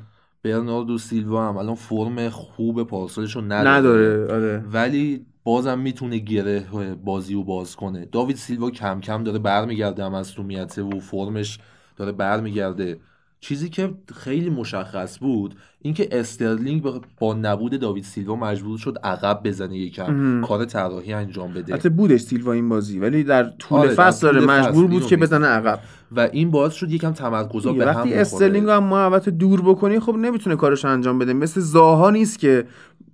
برناردو سیلوا هم الان فرم خوب پارسالش رو نداره, نداره آره. ولی بازم می‌تونه گره بازی رو باز کنه. داوید سیلوا کم کم داره برمیگرده هم از و فرمش داره برمیگرده. چیزی که خیلی مشخص بود اینکه استرلینگ با نبود داوید سیلوا مجبور شد عقب بزنه یکم کار طراحی انجام بده. حتی بودش سیلوا این بازی ولی در طول آره فصل داره مجبور بود که بزنه عقب. و این باعث شد یکم تمرکزا به هم وقتی استرلینگ از محوطه دور بکنی خب نمی‌تونه کارش انجام بده. مثل زاها نیست که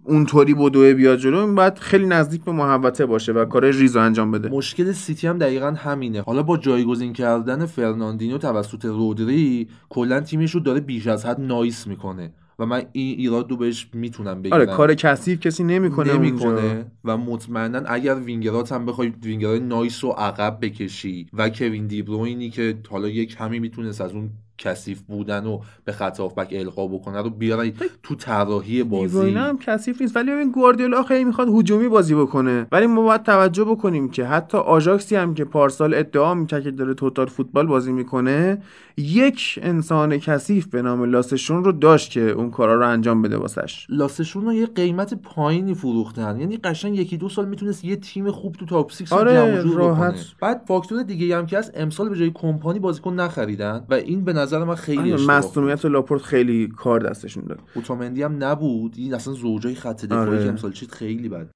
اونطوری بدوه بیاد جلو این باید خیلی نزدیک به محوطه باشه و کار ریزو انجام بده. مشکل سیتی هم دقیقا همینه. حالا با جایگزین کردن فرناندینیو توسط رودری کلا تیمش رو داره بیش از حد nice می‌کنه و من این ایراد رو بهش می‌تونم بگیرم. آره کار کثیف کسی نمی‌کنه نمی‌کنه و مطمئنا اگر وینگرات هم بخوای وینگرای nice رو عقب بکشی و کوین دی بروینی که حالا یک کمی می‌تونست از اون کثیف بودن و به خط بک القا بکنه رو بیارن تو طراحی بازی. هم کثیف نیست. ولی ببین گواردیولا خیلی می‌خواد هجومی بازی بکنه. ولی ما باید توجه بکنیم که حتی آژاکسی هم که پارسال ادعا می‌کرد که داره توتال فوتبال بازی می‌کنه یک انسان کثیف به نام لاسشون رو داشت که اون کارا رو انجام بده واسش. لاسشون رو یه قیمت پایینی فروختن. یعنی قشنگ یکی دو سال می‌تونست یه تیم خوب تو تاپ 6 آره راحت. بعد فاکتور دیگه هم که از امسال به جای کمپانی بازیکن نخریدن و این به نظر من خیلی آره، مصونیت لاپورت خیلی کار دستشون داد. اوتومندی هم نبود. این اصلا زوجای خط دفاعی آره. که امسال چیت خیلی بد.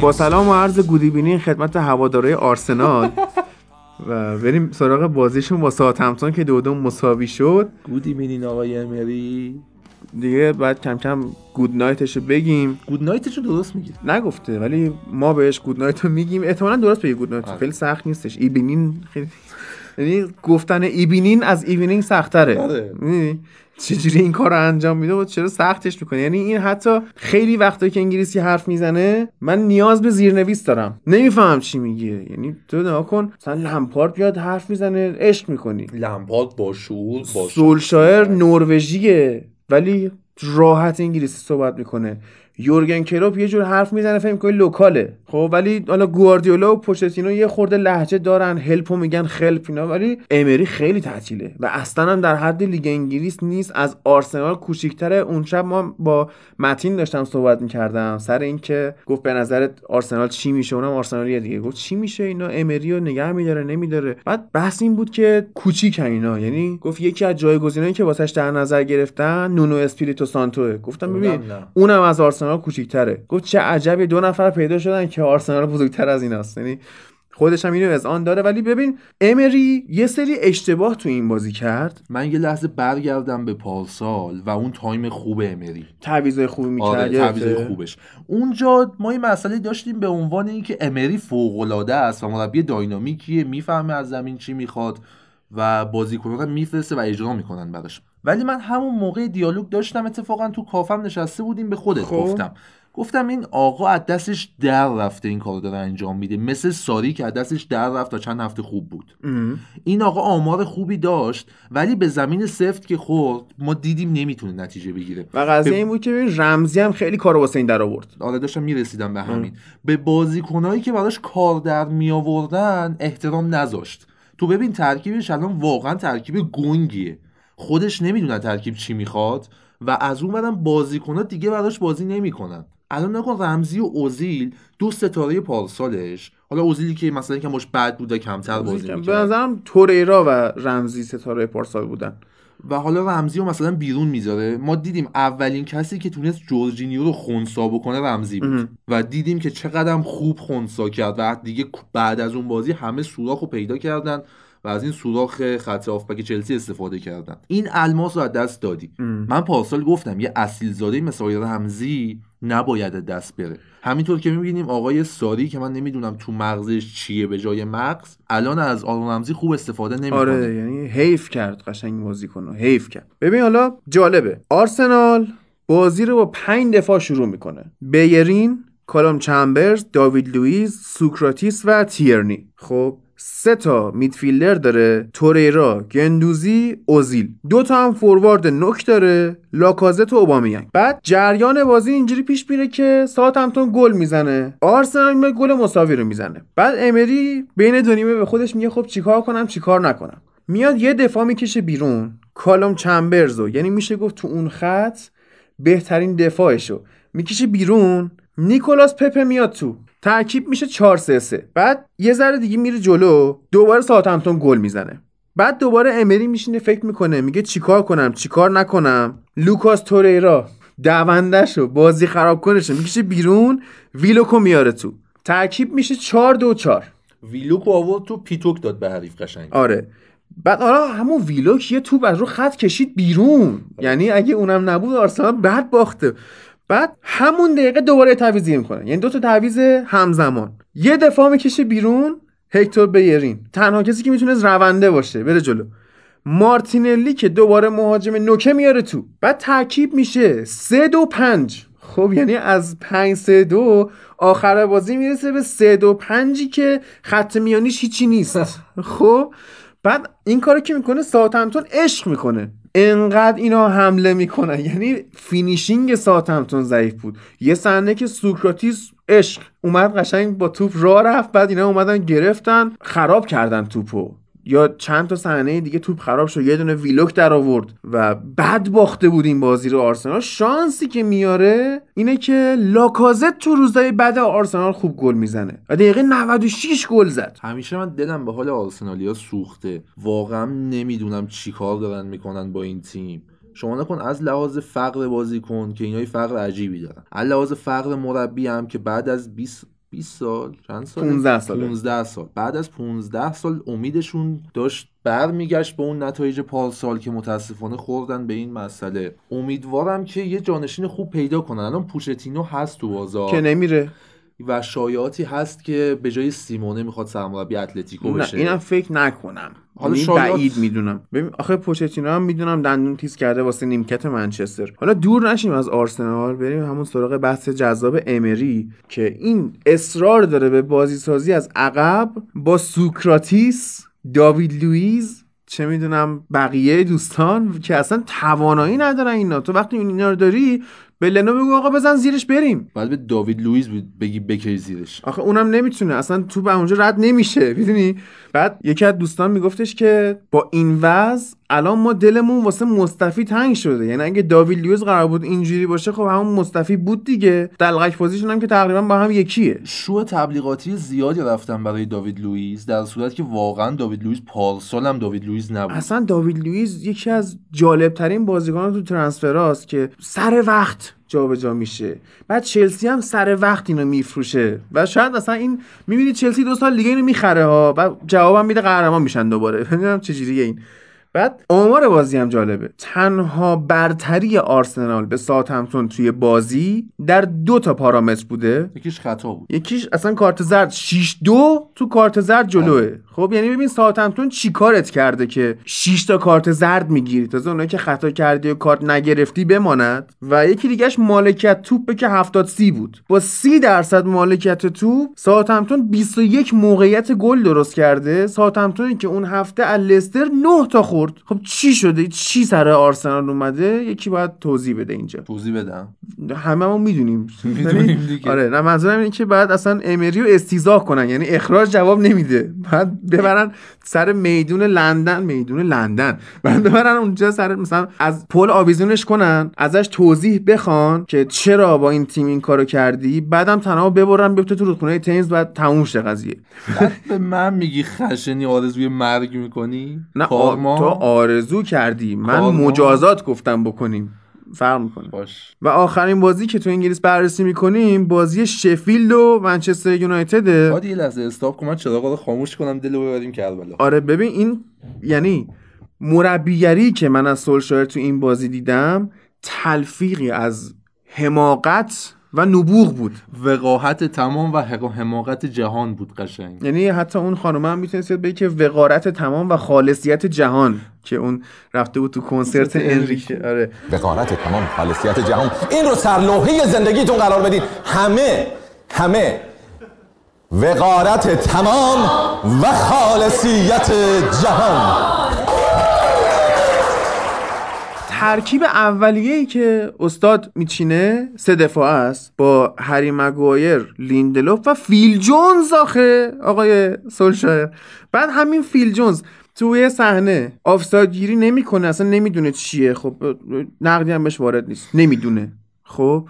با سلام و عرض good ebening خدمت هواداره آرسنال. و بریم سراغ بازیشون با ساوثهمپتون که دو مساوی شد. good ebening آقای امری. دیگه بعد کم کم good night ش رو بگیم. good night ش رو درست میگه نگفته ولی ما بهش good night رو میگیم. احتمالا درست بگی good night. آره. خیلی سخت نیستش. ebening خیلی یعنی گفتن ebening از evening سختره. آره. چجوری این کار رو انجام میده و چرا سختش می‌کنه؟ یعنی این حتی خیلی وقتایی که انگلیسی حرف می‌زنه من نیاز به زیرنویس دارم. نمیفهم چی میگه. یعنی تو نگاه کن مثلا لمپارد بیاد حرف می‌زنه عشق می‌کنی. لمپارد با شعور با سولشایر نروژیه ولی راحت انگلیسی صحبت می‌کنه. یورگن کلوپ یه جور حرف می‌زنه فکر کنی local ه. خب ولی حالا گواردیولا و پوچتینو یه خورده لهجه دارن help و میگن khelp اینا ولی امری خیلی تعطیله و اصلا هم در حد لیگ انگلیس نیست. از آرسنال کوچیکتره. اون شب ما با متین داشتم صحبت می‌کردم سر اینکه گفت به نظرت آرسنال چی میشه؟ اونم آرسنالی دیگه. گفت چی میشه اینا؟ امری رو نگه میداره نمیداره. بعد بحث این بود که کوچیک اینا. یعنی گفت یکی از جایگزینایی که واسش در نظر گرفتن نونو اسپیریتو سانتوه. گفتم ببین اونم از آرسنال آرسنال کوچیک‌تره. گفت چه عجبی دو نفر پیدا شدن که آرسنال بزرگتر از ایناست. یعنی خودش هم اینو از آن داره. ولی ببین امری یه سری اشتباه تو این بازی کرد. من یه لحظه برگردم به پارسال و اون تایم خوب امری. تعویضای خوبی می‌کرد. آره خوبش. اونجا ما این مسئله داشتیم به عنوان اینکه امری فوق العاده است و مربی داینامیکیه می‌فهمه از زمین چی می‌خواد و بازیکنان رو میفرسته و اجرا می‌کنن براش. ولی من همون موقع دیالوگ داشتم اتفاقا تو کافم نشسته بودیم به خودت خب. گفتم. گفتم این آقا از دستش در رفته این کارو داره انجام میده. مثل ساری که از دستش در رفت تا چند هفته خوب بود. این آقا آمار خوبی داشت ولی به زمین سفت که خورد ما دیدیم نمی‌تونه نتیجه بگیره. و قضیه این بود که رمزی هم خیلی کارو واسه این در آورد. آره داشتم می‌رسیدم به همین. به بازیکنایی که براش کار در می آوردن احترام نذاشت. تو ببین ترکیبش الان واقعا ترکیب گنگیه. خودش نمی‌دونه ترکیب چی می‌خواد و از اون برم بازیکنها دیگه براش بازی نمی‌کنن. الان نکن رمزی و اوزیل دو ستاره پارسالش. حالا اوزیلی که مثلا که مش بد بوده کمتر بازی می‌کرد. به نظرم توریرا و رمزی ستاره پارسال بودن. و حالا رمزی رو مثلا بیرون می‌ذاره. ما دیدیم اولین کسی که تونست جورجینیو رو خونسا بکنه رمزی بود. و دیدیم که چقدر خوب خونسا کرد. و دیگه بعد از اون بازی همه سوراخ رو پیدا کردن. و از این سوراخ خط آفبک چلسی استفاده کردن. این الماس رو از دست دادی. من پارسال گفتم یه اصیل زاده مثل رمزی نباید دست بره. همینطور که می‌بینیم آقای ساری که من نمی‌دونم تو مغزش چیه به جای مغز الان از آرون رمزی خوب استفاده نمی‌کنه. آره یعنی حیف کرد قشنگ بازی کنه حیف کرد. ببین حالا جالبه. آرسنال بازی رو با پنج دفاع شروع می‌کنه. بلرین کالوم چمبرز داوید لوئیس سوکراتیس و تیرنی. خب سه تا midfielder داره توریرا گندوزی اوزیل دو تا هم فوروارد نوک داره لاکازت و اوبامیانگ بعد جریان بازی اینجوری پیش میره که ساوثهمپتون گل می‌زنه آرسنال میره گل مساوی رو می‌زنه. بعد امری بین دو نیمه به خودش میگه خب چیکار کنم چیکار نکنم. میاد یه دفاع می‌کشه بیرون کالوم چمبرزو یعنی میشه گفت تو اون خط بهترین دفاعشو. می‌کشه بیرون نیکولاس پپه میاد تو. ترکیب میشه 4 3 3 بعد یه ذره دیگه میره جلو دوباره ساوثهمپتون گل می‌زنه. بعد دوباره امری میشینه فکر می‌کنه میگه چیکار کنم چیکار نکنم. لوکاس توریرا دوندهشو بازی خراب کنشه. می‌کشه بیرون ویلوکو میاره تو. ترکیب میشه 4 2 4 ویلوک آورد تو پیتوک داد به حریف قشنگ. آره. بعد حالا همون ویلوک یه توپ از رو خط کشید بیرون. یعنی اگه اونم نبود آرسنال بعد باخته. بعد همون دقیقه دوباره تعویض می‌کنه یعنی دو تا تعویض همزمان. یه دفاع می‌کشه بیرون هکتور بیرین تنها کسی که می‌تونه رونده باشه بره جلو. مارتینلی که دوباره مهاجم نوکه میاره تو. بعد ترکیب میشه. سه دو پنج. خب یعنی از پنج سه دو آخر بازی می‌رسه به سه دو پنجی که خط میانیش هیچی نیست. خب بعد این کارو که می‌کنه؟ ساوثهمپتون عشق می‌کنه. انقدر اینا حمله می‌کنن یعنی finishing ساوثهمپتون ضعیف بود. یه صحنه که سوکراتیس عشق. اومد قشنگ با توپ راه رفت بعد اینا اومدن گرفتن خراب کردن توپو. یا چند تا صحنه دیگه توپ خراب شد یه دونه ویلوک در آورد و بد باخته بود این بازی رو آرسنال. شانسی که میاره اینه که لاکازت تو روزای بعد آرسنال خوب گل می‌زنه و دقیقه 96 گل زد. همیشه من دلم به حال آرسنالیا سوخته. واقعا نمی‌دونم چیکار دارن می‌کنن با این تیم. شما نکن از لحاظ فقر بازیکن که اینای فقر عجیبی دارن. از لحاظ فقر مربی هم که بعد از 20 20 سال چند سال 15 سال 15 سال. بعد از 15 سال امیدشون داشت برمیگشت به اون نتایج پارسال که متاسفانه خوردن به این مسئله. امیدوارم که یه جانشین خوب پیدا کنن. الان پوشتینو هست تو بازار. که نمیره. و شایعاتی هست که به جای سیمونه می‌خواد سرمربی اتلتیکو بشه. نه اینم فکر نکنم. حالا یعنی شایعات... بعید می‌دونم. ببین آخه پوچتینو هم می‌دونم دندون تیز کرده واسه نیمکت منچستر. حالا دور نشیم از آرسنال بریم همون سراغ بحث جذاب امری که این اصرار داره به بازی سازی از عقب با سوکراتیس داوید لوئیز چه می‌دونم بقیه دوستان که اصلا توانایی ندارن اینا. تو وقتی اینا رو داری به لنو بگو آقا بزن زیرش بریم. بعد به داوید لوئیس بگی بکی زیرش. آخه اونم نمی‌تونه. اصلا توپ از اونجا رد نمیشه. می‌دونی؟ بعد یکی از دوستان میگفتش که با این وضع الان ما دلمون واسه مصطفی تنگ شده. یعنی اگه داوید لوئیس قرار بود اینجوری باشه خب همون مصطفی بود دیگه. دلقک position هم که تقریبا با هم یکیه. شو تبلیغاتی زیادی رفتن برای داوید لوئیس در صورت که واقعا داوید لوئیس پارسال هم داوید لوئیس نبود. اصلا داوید لوئیس یکی از جالب ترین بازیکنان تو transfer است که سر وقت جابجا میشه. بعد چلسی هم سر وقت اینو میفروشه. و شاید مثلا این می‌بینی چلسی دو سال دیگه اینو می‌خره ها و جوابم میده قهرمان میشن دوباره. نمی‌دونم چه جوریه این. بعد آمار بازی هم جالبه. تنها برتری آرسنال به ساوثهمپتون توی بازی در دو تا پارامتر بوده. یکیش خطا بود. یکیش اصلا کارت زرد. 6 دو تو کارت زرد جلوه. خب یعنی ببین ساوثهمپتون چیکارت کرده که 6 تا کارت زرد می‌گیری؟ تازه اونایی که خطا کردی و کارت نگرفتی بماند. و یکی دیگهش مالکیت توپه که 70 سی بود. با 30 درصد مالکیت توپ ساوثهمپتون 21 موقعیت گل درست کرده. ساوثهمپتونی که اون هفته از لستر 9 تا خورد. خب چی شده؟ چی سر آرسنال اومده؟ یکی باید توضیح بده اینجا. توضیح بدم. همه ما می‌دونیم می‌دونیم دیگه. آره نه منظورم اینه که بعد اصلا امری رو استیزاه کنن. یعنی اخراج جواب نمیده. بعد ببرن سر میدون لندن میدون لندن. بعد ببرن اونجا سر مثلا از پل آویزونش کنن ازش توضیح بخوان که چرا با این تیم این کارو کردی. بعدم تنها ببرن بفته تو رودخونه تنز بعد تموم شه قضیه. به من میگی خشنی آرزوی مرگ می‌کنی؟ نه کارما؟ تو آرزو کردی. من کارما. مجازات گفتم بکنیم. فرق می‌کنه. باش. و آخرین بازی که تو انگلیس بررسی می‌کنیم بازی شفیلد و منچستر یونایتده باید یه لحظه استاپ کن من چراغا رو خاموش کنم دلو ببریم کربلا آره ببین این یعنی مربیگری که من از سولشایر تو این بازی دیدم تلفیقی از حماقت و نبوغ بود. وقاحت تمام و حماقت جهان بود قشنگ. یعنی حتی اون خانم هم می‌تونست بگه که وقارت تمام و خالصیت جهان که اون رفته بود تو کنسرت انریکه. آره. وقارت تمام خالصیت جهان. این رو سرلوحه زندگیتون قرار بدین. همه همه وقارت تمام و خالصیت جهان. ترکیب اولیه ای که استاد میچینه سه دفاع است با هری مگوایر لیندلوف و فیل جونز آخه آقای سولشایر. بعد همین فیل جونز توی صحنه آفساید گیری نمی‌کنه اصلا نمی‌دونه چیه. خب نقدی هم بهش وارد نیست. نمی‌دونه. خب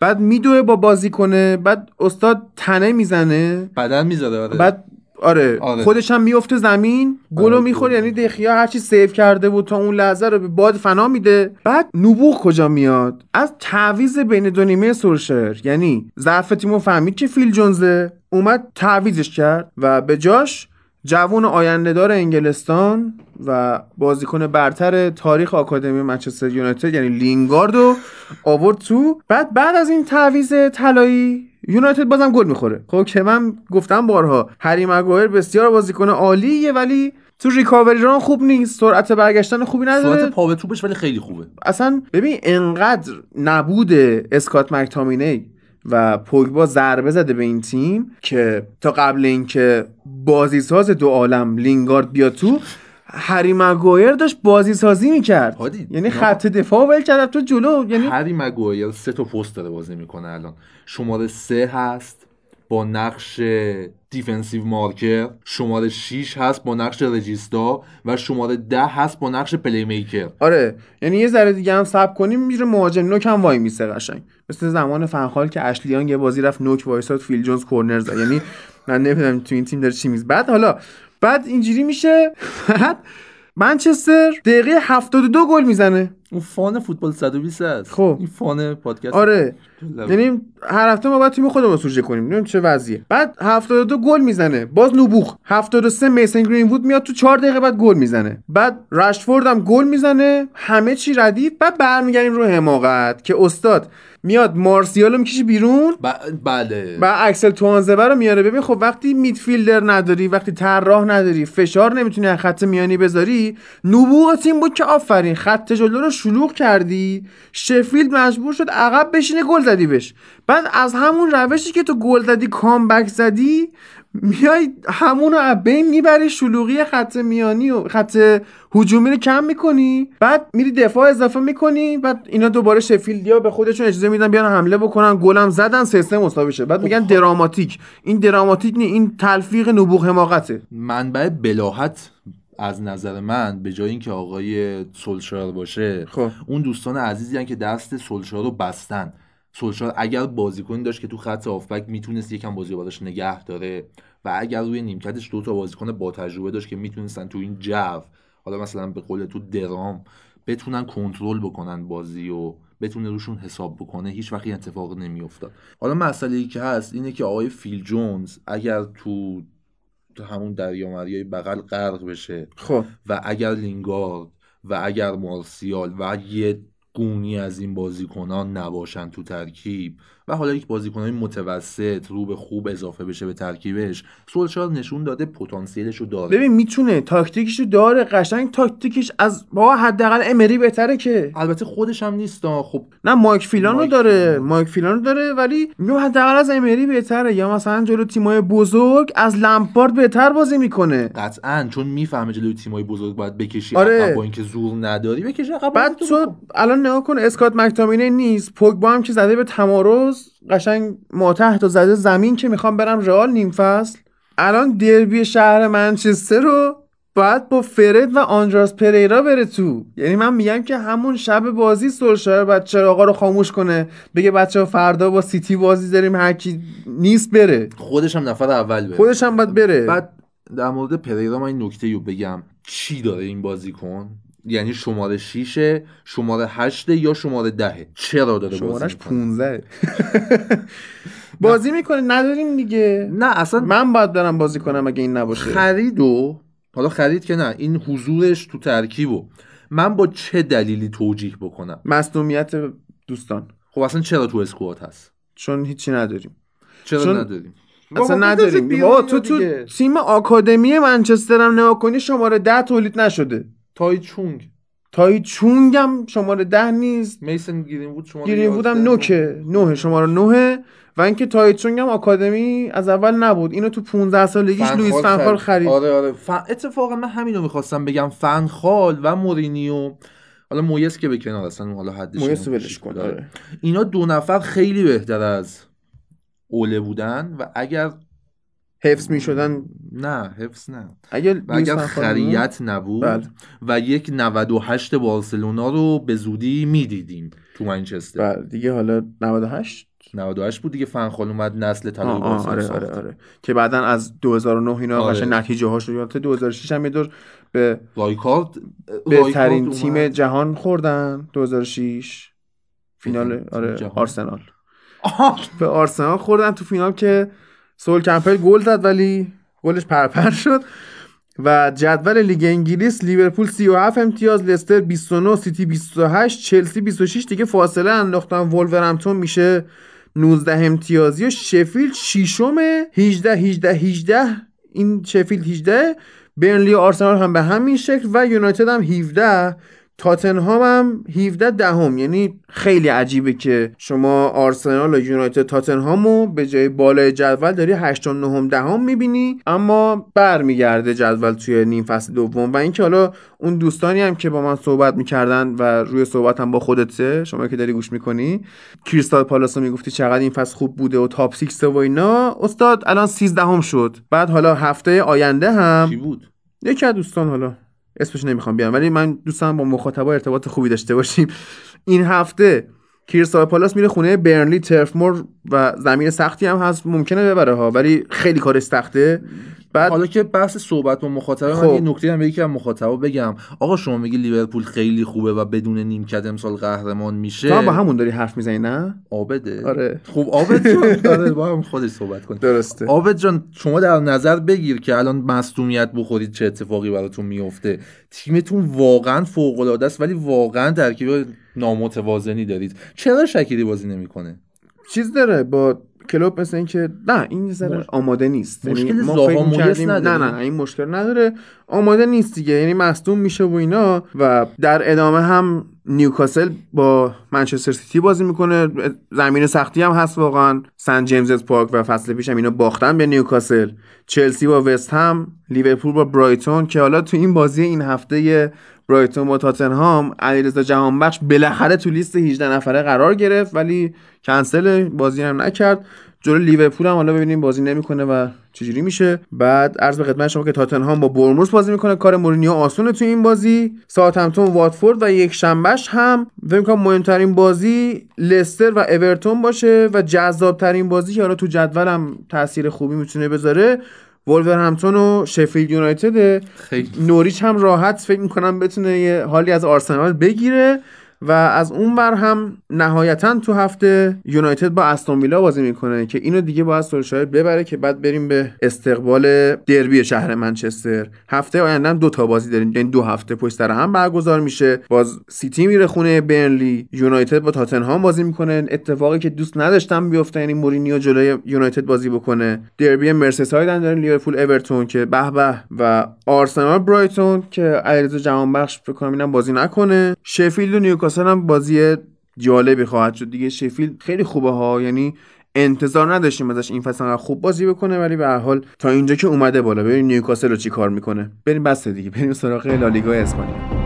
بعد میدوه با بازی کنه بعد استاد تنه می‌زنه. بدن می‌ذاره آره. بعد آره, آره. خودش هم میفته زمین گل رو آره، می‌خوره. یعنی دخیا هرچی save کرده بود تا اون لحظه رو به باد فنا میده. بعد نبوغ کجا میاد؟ از تعویض بین دو نیمه سولشر یعنی ضعف تیمو فهمید که فیل جونزه. اومد تعویضش کرد و به جاش جوون آیندهدار انگلستان و بازیکن برتر تاریخ آکادمی منچستر یونایتد یعنی لینگاردو آورد تو. بعد بعد از این تعویض طلایی یونایتد بازم گل می‌خوره. خب که من گفتم بارها هری مگوایر بسیار بازیکن عالیه ولی تو ریکاوری ران خوب نیست. سرعت برگشتن خوبی نداره. سرعت پا به توپش ولی خیلی خوبه. اصلا ببین انقدر نبود اسکات مکتامینی و پوگبا ضربه زده به این تیم که تا قبل اینکه بازیساز دو عالم لینگارد بیاد تو هری مگوایر داشت بازی سازی می‌کرد. هادی، یعنی. خط دفاع ول کرد تو جلو. یعنی هری مگوایر سه تا پست داره بازی می‌کنه الان. شماره سه هست با نقش defensive marker. شماره 6 هست با نقش regista. و شماره ده هست با نقش playmaker آره یعنی یه ذره دیگه هم صبر کنیم میره مهاجم نوک هم وای میسه قشنگ. مثل زمان فنخال که اشلی یانگ یه بازی رفت نوک وایساد فیل جونز کورنر زد. یعنی من نمی‌دونم تو این تیم داره چی میز بعد حالا بعد اینجوری میشه بعد منچستر دقیقه 72 گل می‌زنه اون فان فوتبال 120 هست خب. این فان پادکست آره. یعنی هر هفته ما باید تیم خودمون رو سوژه کنیم. ببینیم چه وضعیه. بعد 72 گل می‌زنه. باز نبوغ 73 میسن گرین وود میاد تو 4 دقیقه بعد گل می‌زنه. بعد رشفورد هم گل می‌زنه. همه چی ردیف. بعد برمیگردیم رو حماقت که استاد میاد مارسیالو می‌کشه بیرون. ب- بله. و اکسل توانزبه رو میاره. ببین خب وقتی میدفیلدر نداری وقتی طراح نداری فشار نمی‌تونی از خط میانی بذاری نبوغ تیم بود که آفرین. خط جلو رو شلوغ کردی. شفیلد مجبور شد عقب بشینه گل زدی بهش بعد از همون روشی که تو گل زدی کامبک زدی میای همون رو از بین می‌بری شلوغی خط میانی و خط هجومی رو کم می‌کنی. بعد میری دفاع اضافه می‌کنی. بعد اینا دوباره شفیلدیا به خودشون اجازه میدن بیان حمله بکنن. گلم زدن سیستم مساوی شه بعد میگن دراماتیک. این دراماتیک نی این تلفیق نبوغ حماقته. منبع بلاحت از نظر من به جای اینکه آقای سولشار باشه خب. اون دوستان عزیزی هن که دست سولشار رو بستن. سولشار اگر بازیکنی داشت که تو خط آفبک می‌تونست یکم بازی رو براش نگه داره و اگر روی نیمکتش دو تا بازیکن با تجربه داشت که می‌تونستن تو این جو حالا مثلا به قول تو درام بتونن کنترل بکنن بازی و بتونه روشون حساب بکنه هیچ وقتی اتفاق نمیافتاد. حالا مسئله ای که هست اینه که آقای فیل جونز اگر تو تو همون دریامریای بغل غرق بشه خب. و اگر لینگارد و اگر مارسیال و یه گونی از این بازیکنان نباشن تو ترکیب. و حالا یک بازیکنان متوسط رو به خوب اضافه بشه به ترکیبش سولشار نشون داده پتانسیلش رو داره ببین می‌تونه تاکتیکش رو داره قشنگ تاکتیکش از با حداقل امری بهتره که البته خودش هم نیست. خب نه مایک فیلان رو داره. مایک فیلان رو داره ولی میگم حداقل از امری بهتره یا مثلا جلو تیمای بزرگ از لمپارد بهتر بازی می‌کنه قطعا چون می‌فهمه جلوی تیمای بزرگ باید بکشی آره. با اینکه زور نداری بکشی بعد تو. الان نگاه کن اسکات مکتامینه نیست پوگبا هم که زده به تمارز قشنگ ماتحت و زده زمین که می‌خوام برم رئال نیم فصل. الان دربی شهر منچستر رو باید با فرد و آندراس پریرا بره تو. یعنی من میگم که همون شب بازی سرشار باید چراغا رو خاموش کنه. بگه بچه ها فردا با سیتی بازی داریم هر کی نیست بره. خودش هم نفر اول بره. خودش هم باید بره. بعد در مورد پریرا من این نکته رو بگم. چی داره این بازیکن؟ یعنی شماره 6 شماره 8 یا شماره 10 چرا داره شمارش بازی می‌کنه؟ 15 بازی می‌کنه نداریم دیگه. نه اصلا من باید برم بازی کنم اگه این نباشه. خرید و حالا خرید که نه این حضورش تو ترکیب و من با چه دلیلی توجیه بکنم؟ مصدومیت دوستان. خب اصلا چرا تو اسکواد هست؟ چون هیچی نداریم. چرا چون- نداریم؟ اصلا نداریم. بابا تو تو. تیم آکادمی منچستر هم نگاه کنی شماره ده تولید نشده. تای چونگ تای چونگ هم شماره ده نیست. میسن گیرین بود شما گیرین بودم نوکه. نوه شماره نوه. و اینکه تای چونگ هم آکادمی از اول نبود. اینو تو 15 سالگیش لوئیس فنخال خرید. آره آره. ف... اتفاقا من همینو می‌خواستم بگم. فنخال و مورینیو. حالا مویس که به کنار اصلا حالا حدش مویس ولش کن. آره. اینا دو نفر خیلی بهتر از اوله بودن و اگر حفظ می شدن نه حفظ نه اگر فنخال خریت نبود بله. و یک 98 بارسلونا رو به زودی می‌دیدیم تو منچستر بله دیگه حالا 98 98 بود دیگه فنخال اومد نسل طلای آه آه بارسلونا آره. آره آره که بعدا از 2009 اینا آره. نتیجه هاش رو یادت 2006 هم یه دور به رایکارد بهترین تیم. جهان خوردن 2006 فینال آره جهان؟ آرسنال. به آرسنال خوردن تو فینال که سول کمپل گل زد ولی گلش پرپر شد. و جدول لیگ انگلیس لیورپول 37 امتیاز لستر 29 سیتی 28 چلسی 26 دیگه فاصله انداختن ولورهمپتون میشه 19 امتیازی. و شفیلد ششم 18 18 18 این شفیلد 18 برنلی آرسنال هم به همین شکل. و یونایتد هم 17 تاتنهام هم 17 دهم. یعنی خیلی عجیبه که شما آرسنال و یونایتد تاتنهام رو به جای بالای جدول داری 8 و 9 دهم می‌بینی اما برمیگرده جدول توی نیم فصل دوم. و اینکه حالا اون دوستانی هم که با من صحبت می‌کردن و روی صحبت هم با خودته شما که داری گوش می‌کنی کریستال پالاس می‌گفتی چقدر این فصل خوب بوده و تاپ 6 و اینا. استاد الان 13 هم شد. بعد حالا هفته آینده هم کی بود؟ یکی از دوستان حالا. اسمش نمی‌خوام بیارم ولی من دوستم با مخاطبا ارتباط خوبی داشته باشیم. این هفته کریستال پالاس میره خونه برنلی ترفمور و زمین سختی هم هست ممکنه ببره ها ولی خیلی کارش سخته. بعد حالا که بحث صحبت با مخاطب خب. من یه نکته هم به یکی از مخاطبا بگم. آقا شما میگی لیورپول خیلی خوبه و بدون نیمکت امسال قهرمان میشه. تو با همون داری حرف می‌زنی نه؟ عابده آره. خب عابد جان. آره با هم خودش صحبت کنیم. درسته. عابد جان شما در نظر بگیر که الان مصدومیت بخورید چه اتفاقی براتون میفته. تیمتون واقعا فوق العاده است ولی واقعا ترکیب نامتوازنی دارید. چرا شکیری بازی نمی‌کنه؟ چیز داره با کلوب مثل اینکه نه این ذره مش- آماده نیست. مشکل یعنی ما زاها فکر نه؟ نه این مشکل نداره. آماده نیست دیگه. یعنی مصدوم میشه و اینا و در ادامه هم نیوکاسل با منچستر سیتی بازی می‌کنه. زمین سختی هم هست واقعا. سن جیمزز پارک و فصل پیش هم اینا باختن به نیوکاسل. چلسی با وست هم لیورپول با برایتون که حالا تو این بازی این هفته برایتون با تاتنهام علیرضا جهانبخش بالاخره تو لیست 18 نفره قرار گرفت ولی کلا بازی هم نکرد. جلو لیورپول هم حالا ببینیم بازی نمی‌کنه و چجوری میشه. بعد عرض به خدمت شما که تاتنهام با بورنموث بازی می‌کنه. کار مورینیو آسونه تو این بازی. ساوثهمپتون واتفورد و یک شنبهش هم فکر کنم مهمترین بازی لستر و اورتون باشه و جذابترین بازی که حالا تو جدولم تاثیر خوبی می‌تونه بذاره. ولورهمپتون و شفیلد یونایتد. نوریچ هم راحت فکر می‌کنم بتونه یه حالی از آرسنال بگیره. و از اون بر هم نهایتا تو هفته یونایتد با استون بازی می‌کنه که اینو دیگه باید سولشایر ببره که بعد بریم به استقبال دربی شهر منچستر. هفته آینده دو تا بازی داریم یعنی دو هفته پشت سر هم برگزار میشه. باز سیتی میره خونه برنلی یونایتد با تاتنهام بازی می‌کنه. اتفاقی که دوست نداشتم بیفته یعنی مورینیو جلوی یونایتد بازی بکنه. دربی مرسیساید هم داریم لیورپول اورتون که به به و آرسنال برایتون که علیرضا جهانبخش فکر کنم بازی نکنه. شفیلد و نیوکاسل هم بازی جالبی خواهد شد. دیگه شفیلد خیلی خوبه ها. یعنی انتظار نداشتیم ازش این فصل خوب بازی بکنه ولی به حال تا اینجا که اومده بالا. ببین نیوکاسل رو چی کار می‌کنه. بریم بس دیگه. بریم سراغ لالیگا اسپانیا.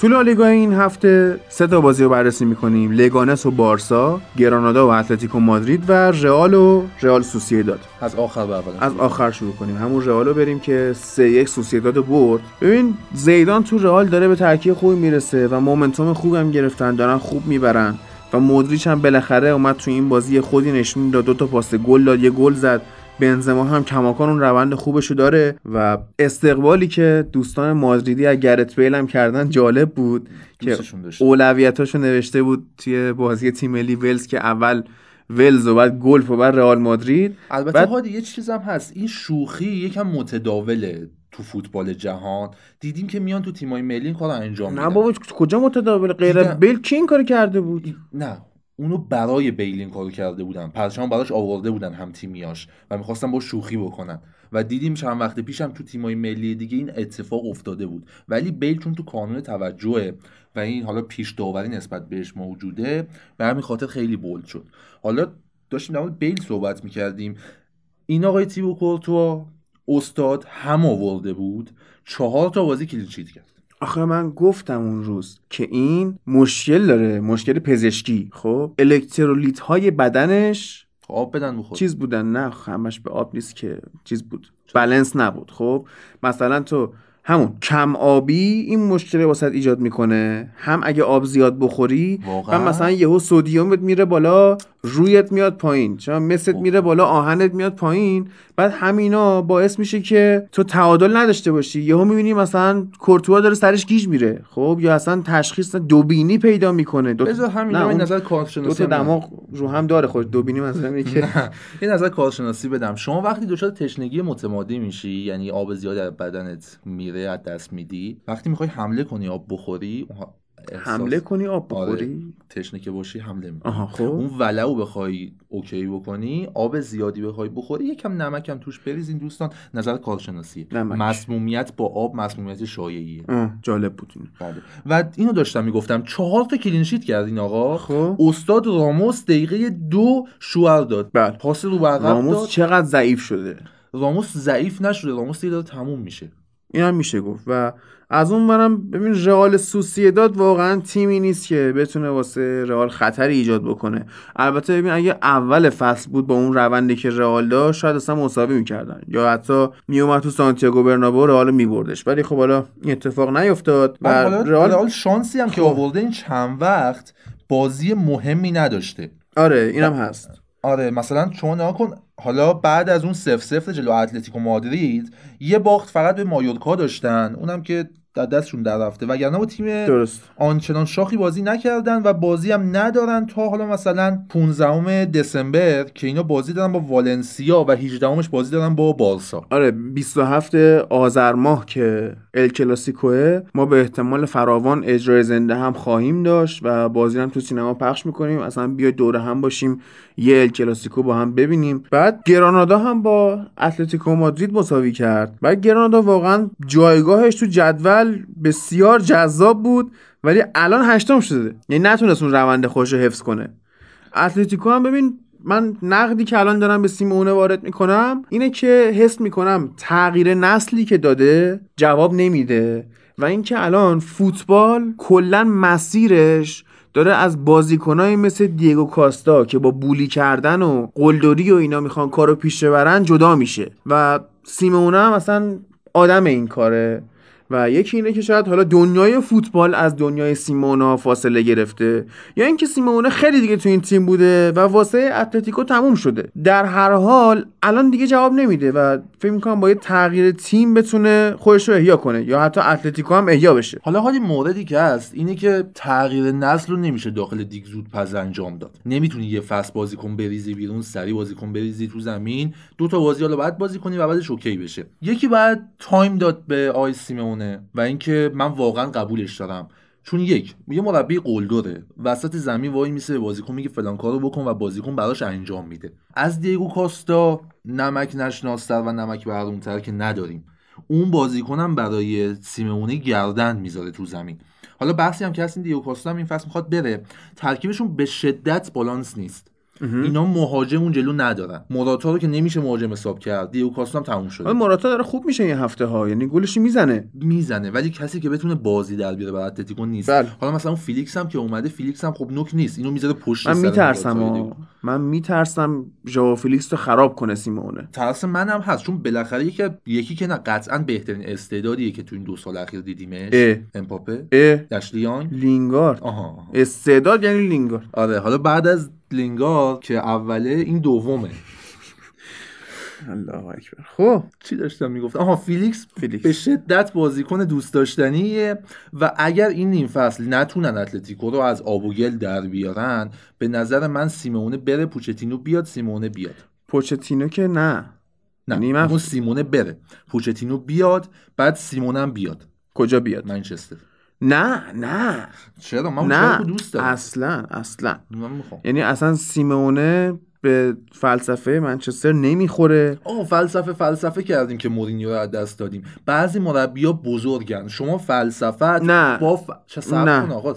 تو لالیگا این هفته سه تا بازی رو بررسی می‌کنیم. لگانس و بارسا گرانادا و اتلتیکو مادرید و رئال و رئال سوسییداد از آخر به اول. از آخر شروع کنیم. همون رئال رو بریم که سه یک سوسییداد برد. ببین زیدان تو رئال داره به ترکیب خوبی می‌رسه و مومنتوم خوبم گرفتن دارن خوب می‌برن. و مودریچ هم بالاخره اومد تو این بازی خودی نشون داد دو تا پاس گل داد یه گل زد. بنزما هم کماکان اون روند خوبشو داره و استقبالی که دوستان مادریدی از گرت بیل هم کردن جالب بود که. اولویتاشو نوشته بود توی بازی تیم ملی ولز که اول ولز و بعد گلف و بعد رئال مادرید. البته بعد- هادی یه چیز هم هست. این شوخی یکم متداوله تو فوتبال جهان. دیدیم که میان تو تیمای ملی این انجام نه میدن بابا کجا متداول غیر. بیل کی این کارو کرده بود؟ نه اونو برای بیلین کارو کرده بودن. پرچم براش آورده بودن هم تیمیاش و می‌خواستن با شوخی بکنن. و دیدیم چند وقت پیشم تو تیمای ملی دیگه این اتفاق افتاده بود. ولی بیل چون تو کانون توجهه و این حالا پیش داوری نسبت بهش موجوده به همین خاطر خیلی بولد شد. حالا داشتیم در بیل صحبت می‌کردیم. این آقای تیبو کورتوا استاد هم آورده بود. چهار تا بازی کلینشیت کرد. آخه من گفتم اون روز که این مشکل داره مشکل پزشکی. خب؟ الکترولیت های بدنش آب بدن بخور. چیز بودن. نه همش به آب نیست که چیز بود. بلنس نبود. خب؟ مثلا تو همون کم آبی این مشکل واسط ایجاد می‌کنه. هم اگه آب زیاد بخوری واقعا؟ و مثلا یهو سدیومت میره بالا رویت میاد پایین. چون مثلت میره بالا آهنت میاد پایین. بعد همینا باعث میشه که تو تعادل نداشته باشی. یهو می‌بینی مثلا کورتوا داره سرش گیج میره. خب یا اصلا تشخیص دوبینی پیدا می‌کنه. دو بذار همین نه، این نظر دو کارشناسی تا هم. دماغ رو هم داره. خود دوبینی مثلا اینه که یه نظر کارشناسی بدم. شما وقتی دچار تشنگی متمادی میشی یعنی آب زیاد از بدنت میره از دست میدی وقتی می‌خوای حمله کنی آب بخوری احساس- حمله کنی آب آره، بخوری؟ تشنه که باشی حمله می‌کنی آها خب. اون ولعو بخوای اوکی بکنی آب زیادی بخوای بخوری یکم نمکم توش بریزین دوستان. نظر کارشناسیه نمک. مسمومیت با آب مسمومیت شایعیه. جالب بود بله. و اینو داشتم می‌گفتم چهار تا کلینشیت کرد این آقا. خب. استاد راموس دقیقه دو شوهر داد. بله. پاس رو راموس داد. چقدر ضعیف شده؟ راموس ضعیف نشده. راموس دیگه داره تموم میشه. این هم میشه گفت. و از اون برم ببین رئال سوسییداد واقعا تیمی نیست که بتونه واسه رئال خطری ایجاد بکنه. البته ببین اگه اول فصل بود با اون روندی که رئال داشت شاید اصلا مساوی می‌کردن. یا حتی میومد تو سانتیاگو برنابو رئال میبردش. ولی خب حالا این اتفاق نیفتاد و رئال شانسی هم که خب. آورده این چند وقت بازی مهمی نداشته. آره اینم هست. آره مثلا شما نگاه کن حالا بعد از اون سف سف جلو اتلتیکو مادرید یه باخت فقط به مایورکا داشتن. اونم که در دستشون در رفته. وگرنه با تیم درست. آنچنان شاخی بازی نکردن و بازی هم ندارن تا حالا مثلا 15 دسامبر که اینا بازی دارن با والنسیا و 18 همش بازی دارن با بارسا. آره 27 آذر ماه که ال کلاسیکوه ما به احتمال فراوان اجرای زنده هم خواهیم داشت و بازی هم تو سینما پخش می‌کنیم. اصلا بیاید دوره هم باشیم یه ال کلاسیکو با هم ببینیم. بعد گرانادا هم با اتلتیکو مادرید مساوی کرد. بعد گرانادا واقعا جایگاهش تو جدول بسیار جذاب بود ولی الان هشتم شده. یعنی نتونست اون روند خوش رو حفظ کنه. اتلتیکو هم ببین من نقدی که الان دارم به سیمونه وارد می‌کنم اینه که حس می‌کنم تغییر نسلی که داده جواب نمیده و اینکه الان فوتبال کلا مسیرش داره از بازیکنایی مثل دیگو کاستا که با بولی کردن و قلدری و اینا می‌خوان کارو پیش ببرن جدا میشه. و سیمونه هم اصلا آدم این کاره. و یکی اینه که شاید حالا دنیای فوتبال از دنیای سیمونا فاصله گرفته یا اینکه سیمونه خیلی دیگه تو این تیم بوده و واسه اتلتیکو تموم شده. در هر حال الان دیگه جواب نمیده و فکر می‌کنم با یه تغییر تیم بتونه خودش رو احیا کنه یا حتی اتلتیکو هم احیا بشه. حالا حالی موردی که هست اینه که تغییر نسل رو نمیشه داخل دیگ زود پس انجام داد. نمی‌تونی یه فصل بازیکن بریزی بیرون سری بازیکن بریزی تو زمین دو تا بازی حالا بعد بازی کنی و بعدش OK بشه. یکی باید time داد به آقای سیمونه و اینکه من واقعا قبولش دارم. چون یک یه مربی قلدره وسط زمین وای میسه به بازیکن میگه فلان کارو بکن و بازیکن براش انجام میده. از دیگو کاستا نمک نشناستر و نمک بردونتر که نداریم. اون بازیکنم برای سیمونه گردن می‌ذاره تو زمین. حالا بحثی هم که هست این دیگو کاستا هم این فصل می‌خواد بره. ترکیبشون به شدت بالانس نیست. اینا مهاجم اون جلو ندارن. موراتا رو که نمیشه مهاجم حساب کرد دیگو کاستا هم تموم شده. موراتا داره خوب میشه این هفته ها یعنی گلش می‌زنه. می‌زنه ولی کسی که بتونه بازی در بیاره برای اتلتیکو نیست. بله. حالا مثلا اون فیلیکس هم که اومده فیلیکس هم خب نوک نیست. اینو می‌ذاره پشت من میترسم. من میترسم ژائو فیلیکس رو خراب کنه سیمونه. ترس منم هست چون بالاخره یکی یکی که نه قطعا بهترین استعدادیه که تو این دو سال اخیر دیدیمش. اه. امپاپه اه. دشلیانگ لینگارد. آها, آها. استعداد یعنی لینگارد. آره حالا بعد از لینگارد که اوله این دومه. الله اکبر. خب. چی داشتم می‌گفتم آها فیلیکس فیلیکس. به شدت بازیکن دوست داشتنیه و اگر این نیم فصل نتونن اتلتیکو رو از آب و گل در بیارن به نظر من سیمونه بره پوچتینو بیاد سیمونه بیاد. پوچتینو که نه. نه اون سیمونه بره. پوچتینو بیاد بعد سیمونه هم بیاد. کجا بیاد؟ منچستر. نه نه. چرا؟ من نه. دوست دارم. اصلا اصلا. من می‌خوام. یعنی اصلا سیمونه به فلسفه منچستر نمی‌خوره. آقا فلسفه فلسفه کردیم که مورینیو رو از دست دادیم. بعضی مربیا بزرگن. شما فلسفت نه. با ف... چه نه. کن آقا.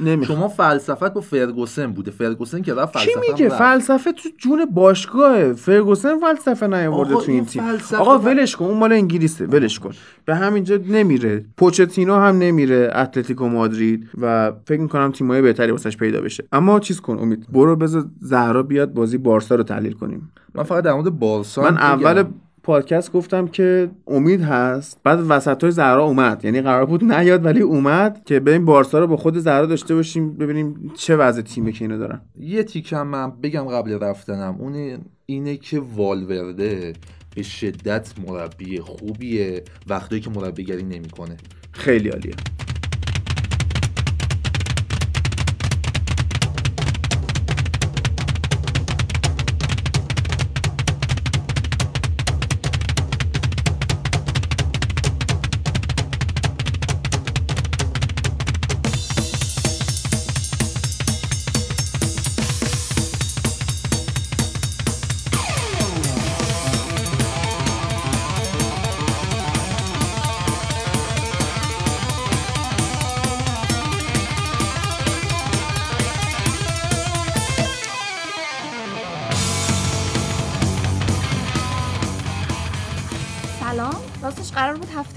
نمی‌خوام. شما فلسفت با فرگوسن بوده. فرگوسن که رفت فلسفه میگه رفت. فلسفه تو جون باشگاهه؟ فرگوسن فلسفه نیاورده تو این تیم. آقا ولش کن. اون مال انگلیسه. ولش کن. به همینجا نمیره. پوچتینو هم نمیره. اتلتیکو مادرید. و فکر می‌کنم تیمای بهتری واسش پیدا بشه. اما چیز کن امید. برو بذار زهرا بیاد بازی بارسا رو تحلیل کنیم. من فقط در مورد بارسا من اول. پادکست گفتم که امید هست. بعد وسط های زهرا اومد. یعنی قرار بود نیاد ولی اومد که بریم بارسا رو با خود زهرا داشته باشیم ببینیم چه وضع تیمه که اینا دارن. یه تیکم من بگم قبل رفتنم. اون اینه که والورده به شدت مربی خوبیه وقتی که مربیگری نمی‌کنه. خیلی عالیه.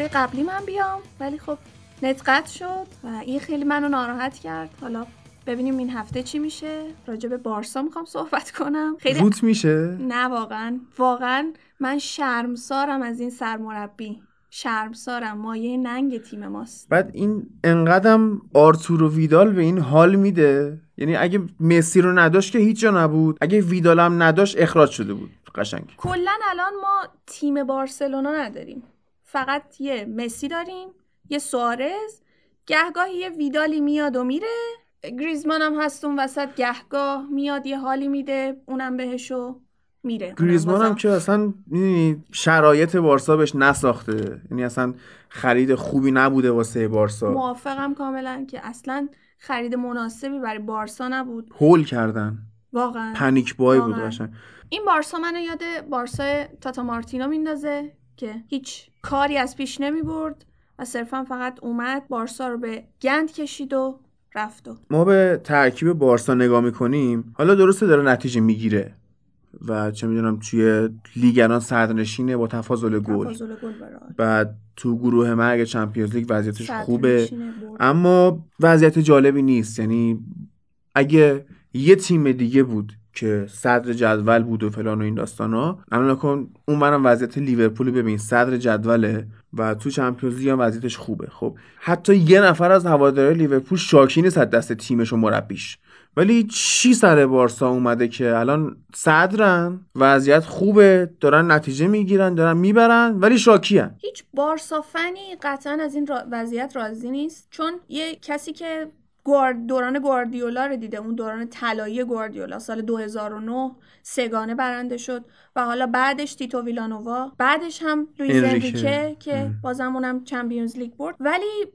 هفته قبلی من بیام ولی خب نت قطع شد و این خیلی منو ناراحت کرد. حالا ببینیم این هفته چی میشه. راجع به بارسا می‌خوام صحبت کنم. خیلی روت میشه؟ نه واقعا. واقعا من شرمسارم از این سرمربی. شرمسارم. مایه ننگ تیم ماست. بعد این انقدم آرتورو ویدال به این حال میده. یعنی اگه مسی رو نداشت که هیچ جا نبود. اگه ویدال هم نداشت اخراج شده بود. قشنگ. کلا الان ما تیم بارسلونا نداریم. فقط یه مسی داریم یه سوارز گهگاهی یه ویدالی میاد و میره. گریزمان هم هست اون وسط گهگاه میاد یه حالی میده اونم بهشو میره. گریزمان هم که اصلا می‌دونی شرایط بارسا بهش نساخته. یعنی اصلا خرید خوبی نبوده واسه بارسا. موافقم کاملا که اصلا خرید مناسبی برای بارسا نبود. هول کردن. واقعا. پنیک بای بود. قشنگ. این بارسا منو یاد بارسا تاتا مارتینو میندازه. که هیچ کاری از پیش نمی برد و صرفا فقط اومد بارسا رو به گند کشید و رفت و ما به ترکیب بارسا نگاه می‌کنیم. حالا درسته داره نتیجه می‌گیره و چه می‌دونم توی لیگران صدرنشینه با تفاضل گل. بعد تو گروه مرگ چمپیونز لیگ وضعیتش خوبه. اما وضعیت جالبی نیست. یعنی اگه یه تیم دیگه بود که صدر جدول بود و فلان و این داستانا الان نکن اون برم وضعیت لیورپول ببین صدر جدوله و تو چمپیونز لیگ وضعیتش خوبه. خب حتی یه نفر از هوادارهای لیورپول شاکی نیست از دست تیمش و مربیش. ولی چی سر بارسا اومده که الان صدرن؟ وضعیت خوبه دارن نتیجه می‌گیرن دارن می‌برن ولی شاکیان. هیچ بارسا فنی قطعا از این را... وضعیت راضی نیست. چون یه کسی که گوارد دوران گواردیولا رو دیده. اون دوران طلایی گواردیولا سال 2009 سگانه برنده شد و حالا بعدش تیتو ویلانووا. بعدش هم لوئیز انریکه. که بازم اونم چمپیونز لیگ برد. ولی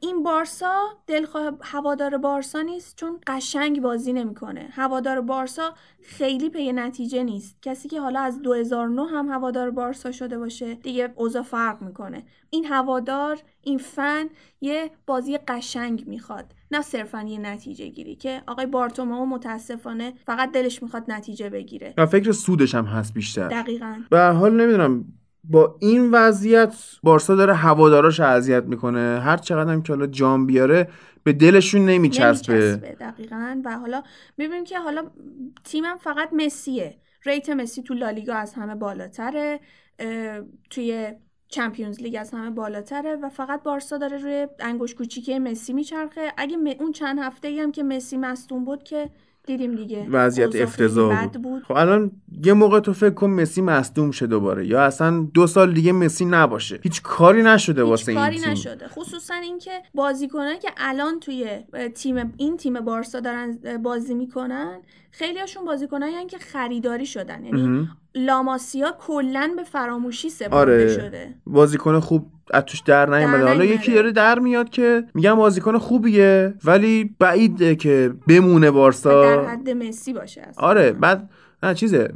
این بارسا دلخواه هوادار بارسا نیست چون قشنگ بازی نمی‌کنه. هوادار بارسا خیلی پی نتیجه نیست. کسی که حالا از 2009 هم هوادار بارسا شده باشه دیگه اوضاع فرق می‌کنه. این هوادار این فن یه بازی قشنگ می‌خواد. نه صرفا یه نتیجه گیری که آقای بارتومو متاسفانه فقط دلش می‌خواد نتیجه بگیره. و فکر سودش هم هست بیشتر. دقیقا. به حال نمی‌دونم با این وضعیت بارسا داره هواداراش اذیت می‌کنه. هر چقدر هم که حالا جام بیاره به دلشون نمیچسبه. نمیچسبه دقیقا. و حالا می‌بینیم که حالا تیمم فقط مسیه. ریت مسی تو لالیگا از همه بالاتره. توی چمپیونز لیگ از همه بالاتره و فقط بارسا داره روی انگوش کوچیکه مسی میچرخه. اگه اون چند هفته ای هم که مسی مستون بود که دیدیم دیگه. وضعیت افتضاح بود. بود. خب الان یه موقع تو فکر کن مسی مصدوم شه دوباره یا اصلا دو سال دیگه مسی نباشه. هیچ کاری نشده هیچ واسه کاری این تیم. نشده. خصوصا اینکه بازیکنان که الان توی تیم این تیم بارسا دارن بازی می‌کنن خیلی هاشون بازیکنایی که خریداری شدن. یعنی لاماسیا کلا به فراموشی سپرده آره. شده. بازیکن خوب از توش در نیومده. حالا یکی داره در میاد که میگم بازیکن خوبیه ولی بعیده که بمونه بارسا. در حد مسی باشه اصلا. آره بعد نه چیزه.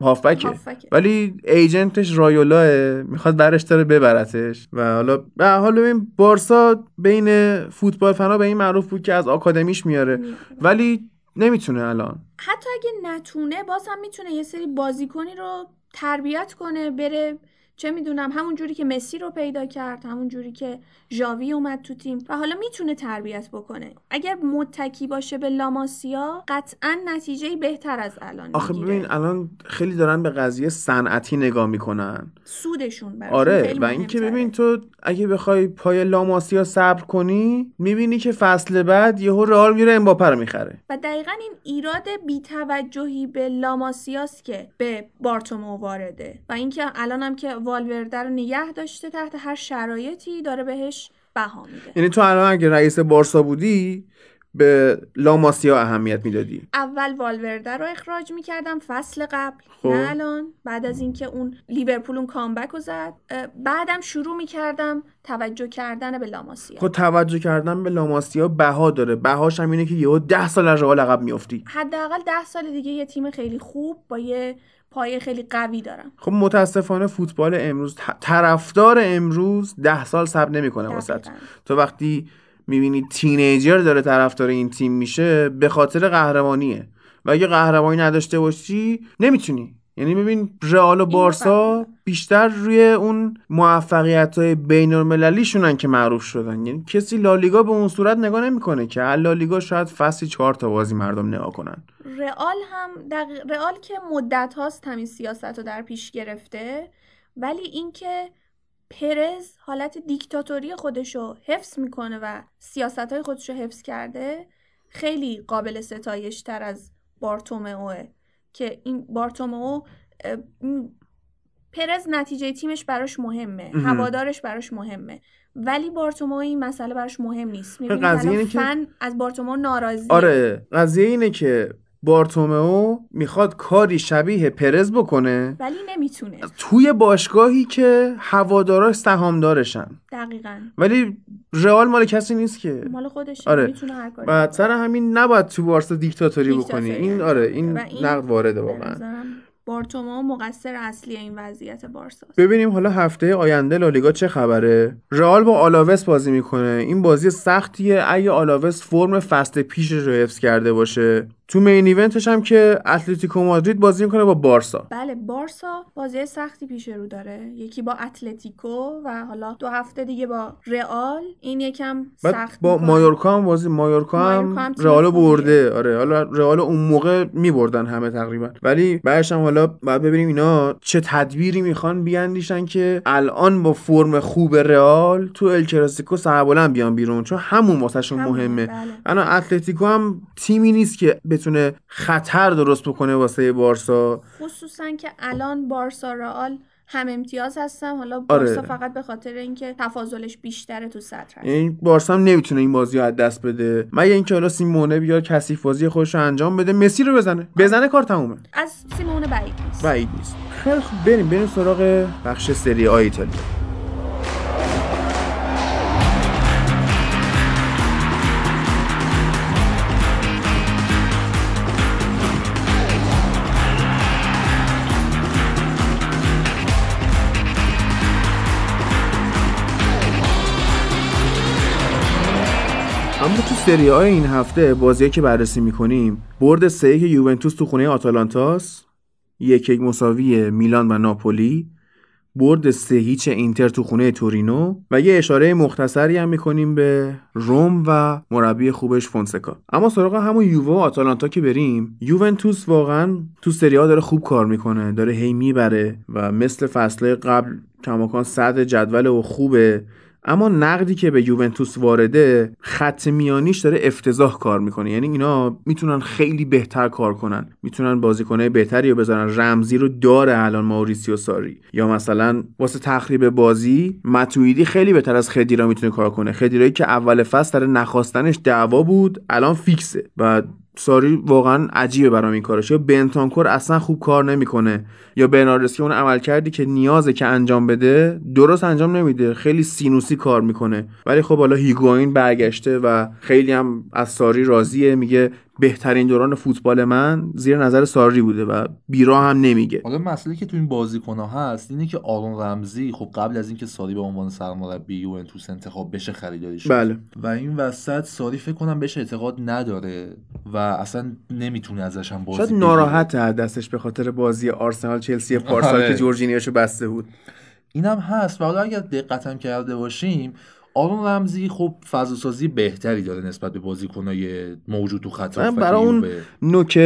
هافبکه. ولی ایجنتش رایولاه می‌خواد برش داره ببرتش. و حالا به حال ببین بارسا بین فوتبال فنا به این معروف بود که از آکادمیش میاره. ولی نمی‌تونه الان. حتی اگه نتونه باز هم می‌تونه یه سری بازیکنی رو تربیت کنه بره چه می‌دونم همون جوری که مسی رو پیدا کرد همون جوری که ژاوی اومد تو تیم و حالا می‌تونه تربیت بکنه اگر متکی باشه به لاماسیا قطعا نتیجه بهتر از الان آخه. ببین الان خیلی دارن به قضیه صنعتی نگاه می‌کنن سودشون براشون آره و اینکه. ببین تو اگه بخوای پای لاماسیا صبر کنی می‌بینی که فصل بعد یهو رئال میره امباپه رو می‌خره و دقیقا این ایراد بیتوجهی به لاماسیاست که به بارتومو وارده و اینکه الان هم که والورده رو نگه داشته تحت هر شرایطی داره بهش بها میده. یعنی تو الان اگه رئیس بارسا بودی به لاماسیا اهمیت می‌دادی. اول والورده رو اخراج می‌کردم فصل قبل. خب. نه الان. بعد از اینکه اون لیورپول اون کامبک رو زد. بعدم شروع می‌کردم توجه کردن به لاماسیا خب توجه کردن به لاماسیا بها داره. بهاش هم اینه که یهو ده سال از رئال عقب میافتی. حداقل ده سال دیگه یه تیم خیلی خوب با یه پایه خیلی قوی دارم. خب متاسفانه فوتبال امروز طرفدار امروز ده سال صبر نمی‌کنه دقیقاً. تو وقتی می‌بینی تینیجر داره طرفدار این تیم میشه به خاطر قهرمانیه. و اگه قهرمانی نداشته باشی نمی‌تونی. یعنی ببین رئال و بارسا. بیشتر روی اون موفقیت های بین المللیشونن که معروف شدن. یعنی کسی لالیگا به اون صورت نگاه نمی‌کنه که. لالیگا شاید فصلی چهار تا بازی مردم نگاه کنن. رئال هم دقیق... رئال که مدت هاست همین سیاست رو در پیش گرفته ولی اینکه پرز حالت دیکتاتوری خودشو حفظ می‌کنه و سیاست های خودشو حفظ کرده خیلی قابل ستایش تر از بارتومئوه که این بارتومئو پرز نتیجه تیمش براش مهمه مهم. هوادارش براش مهمه. ولی بارتومئو این مسئله براش مهم نیست. می‌بینی که قضیه از بارتومئو ناراضیه. آره قضیه اینه که بارتومئو می‌خواد کاری شبیه پرز بکنه. ولی نمی‌تونه. توی باشگاهی که هواداراش سهامدارشن. دقیقا. ولی رئال مال کسی نیست که. مال خودش آره. می‌تونه هر کاری بعد سر همین نباید تو بارسا دیکتاتوری بکنی. این آره. این این نقد وارده واقعا. نظرم بارتومو مقصر اصلی این وضعیت بارساست. ببینیم حالا هفته آینده لالیگا چه خبره. رئال با آلاوس بازی می‌کنه. این بازی سختیه. اگه آلاوس فرم فست پیشش رو حفظ کرده باشه تو مین ایونتش هم که اتلتیکو مادرید بازی می‌کنه با بارسا. بله بارسا بازی سختی پیش رو داره. یکی با اتلتیکو و حالا دو هفته دیگه با رئال این یکم بعد سخت با. مایورکا هم بازی مایورکا هم خوبیه. برده. آره حالا رئال اون موقع میبردن همه تقریبا. ولی بعدش هم حالا باید ببینیم اینا چه تدبیری می‌خوان بیاندیشن که الان با فرم خوب رئال تو ال کلاسیکو سربلند بیان بیرون. چون همون واسهشون مهمه. بله. الان اتلتیکو هم تیمی نیست که بتونه خطر درست بکنه واسه بارسا. خصوصا که الان بارسا رئال هم امتیاز هستن. حالا بارسا آره. فقط به خاطر اینکه تفاضلش بیشتره تو هست. این بارسا هم نمی‌تونه این بازی رو از دست بده. مگه اینکه حالا سیمونه بیاد کثیف بازی خودش رو انجام بده مسی رو بزنه. بزنه کار تمومه. از سیمونه بعید نیست. بعید نیست. خیلی خوب. بریم بریم سراغ بخش سری آ ایتالیا. سری آ این هفته بازی که بررسی می‌کنیم. برد سه یک یوونتوس تو خونه آتالانتاس. یک یک مساوی میلان و ناپولی. برد سه هیچ اینتر تو خونه تورینو. و یه اشاره مختصری هم می‌کنیم به روم و مربی خوبش فونسکا. اما سراغ همون یووه و آتالانتا که بریم. یوونتوس واقعا تو سری آ داره خوب کار می‌کنه. داره هی می‌بره و مثل فصله قبل کماکان صدر جدول و خوبه. اما نقدی که به یوونتوس وارده خط میانیش داره افتضاح کار می‌کنه. یعنی اینا می‌تونن خیلی بهتر کار کنن. می‌تونن بازیکنه بهتری رو بذارن رمزی رو داره الان ماوریسیو ساری. یا مثلا واسه تخریب بازی متویدی خیلی بهتر از خدیرا می‌تونه کار کنه. خدیرایی که اول فصل داره نخواستنش دعوا بود الان فیکسه. و ساری واقعا عجیبه برام این کارش. یا بنتانکور اصلا خوب کار نمی‌کنه. یا برناردسکی اون عمل کردی که نیازه که انجام بده درست انجام نمیده. خیلی سینوسی کار می‌کنه. ولی خب حالا هیگواین برگشته و خیلی هم از ساری راضیه. میگه بهترین دوران فوتبال من زیر نظر ساری بوده و بیرا هم نمیگه حالا مسئله که تو این بازیکن ها هست اینه که آرون رمزی خب قبل از اینکه ساری به عنوان سرمربی یوونتوس انتخاب بشه خریداری شد بله و این وسط ساری فکر کنم بهش اعتقاد نداره و اصلا نمی‌تونه ازش هم بازی شاید. ناراحت دستش به خاطر بازی آرسنال چلسی پارسال آره. که جورجینیاشو بسته بود اینم هست و حالا اگر دقتم کرده باشیم آرون رمزی خب فضاسازی بهتری داره نسبت به بازیکنای موجود تو خط من برای اون. نوک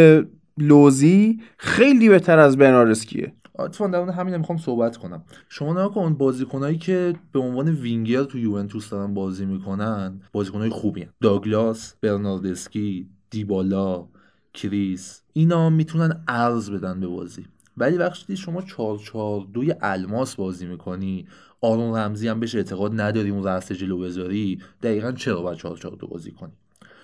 لوزی خیلی بهتر از برناردسکیه اتفاقا در مورد همین می‌خوام صحبت کنم شما نگاه کن بازیکنایی که به عنوان وینگر تو یوونتوس دارن بازی می‌کنن بازیکنای خوبی هن. داگلاس برناردسکی دیبالا کریس اینا می‌تونن ارز بدن به بازی ولی وقتی شما 4 4 2 الماس بازی می‌کنی آرون رمزی هم بهش اعتقاد نداری اون رأس جلو بذاری دقیقا چرا باید 4 4 2 بازی کنی؟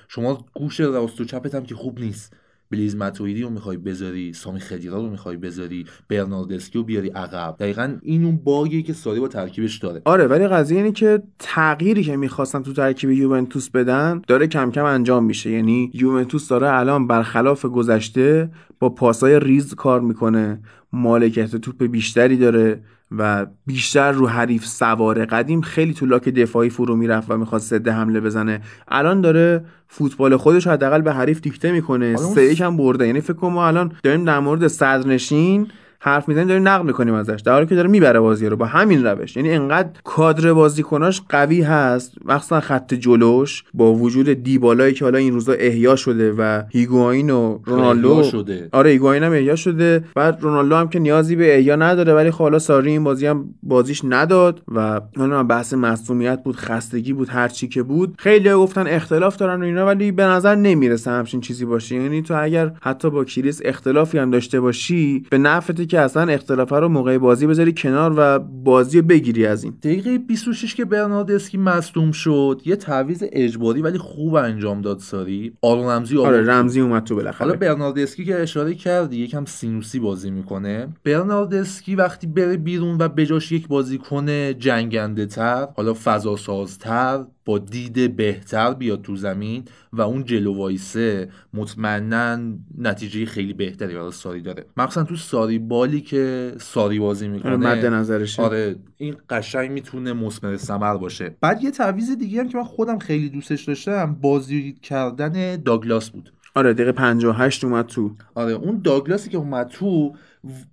شما گوش راست و چپت هم که خوب نیست. بلیز متویدی رو می‌خوای بذاری سامی خدیرا رو می‌خوای بذاری برناردسکی رو بیاری عقب. دقیقا این اون باگیه که ساری با ترکیبش داره. آره ولی قضیه اینه که تغییری که می‌خواستن تو ترکیب یوونتوس بدن داره کم کم انجام میشه. یعنی یوونتوس داره الان برخلاف گذشته با پاسای ریز کار می‌کنه. مالکیت توپ بیشتری داره. و بیشتر رو حریف سواره قدیم خیلی تو لاک دفاعی فرو می‌رفت و می‌خواد سده حمله بزنه. الان داره فوتبال خودش حداقل به حریف دیکته می‌کنه. سه هم برده. یعنی فکر کنم ما الان داریم در مورد صدرنشین حرف می‌زنیم داریم نقد می‌کنیم ازش. در حالی که داره می‌بره بازی رو با همین روش. یعنی انقدر کادر بازیکناش قوی هست. مخصوصا خط جلوش با وجود دیبالایی که حالا این روزا احیا شده و هیگواین و رونالدو. شده. آره هیگواین هم احیا شده بعد رونالدو هم که نیازی به احیا نداره ولی خب حالا ساری این بازی هم بازیش نداد و حالا بحث مصونیت بود خستگی بود هر چی که بود. خیلی گفتن اختلاف دارن و اینا ولی به نظر نمی‌رسه همچین چیزی باشه. یعنی تو اگر حتی با کریس اختلافی هم داشته باشی به نفعته که اصلا اختلاف رو موقع بازی بذاری کنار و بازی بگیری از این. دقیقه 26 که برناردسکی مصدوم شد یه تعویض اجباری ولی خوب انجام داد ساری. آرون رمزی آره. رمزی اومد تو حالا بالاخره برناردسکی که اشاره کردی یکم سینوسی بازی می‌کنه. برناردسکی وقتی بره بیرون و بجاش یک بازیکن جنگنده تر حالا فضا سازتر با دید بهتر بیاد تو زمین و اون جلو وایسه مطمئنا نتیجه خیلی بهتری برای ساری داره. مخصوصا تو ساری بالی که ساری بازی می‌کنه. آره، مد نظرشه. آره این قشنگ می‌تونه مثمر ثمر باشه. بعد یه تعویض دیگه هم که من خودم خیلی دوستش داشتم بازی کردن داگلاس بود. آره دقیقه 58 اومد تو. آره اون داگلاسی که اومد تو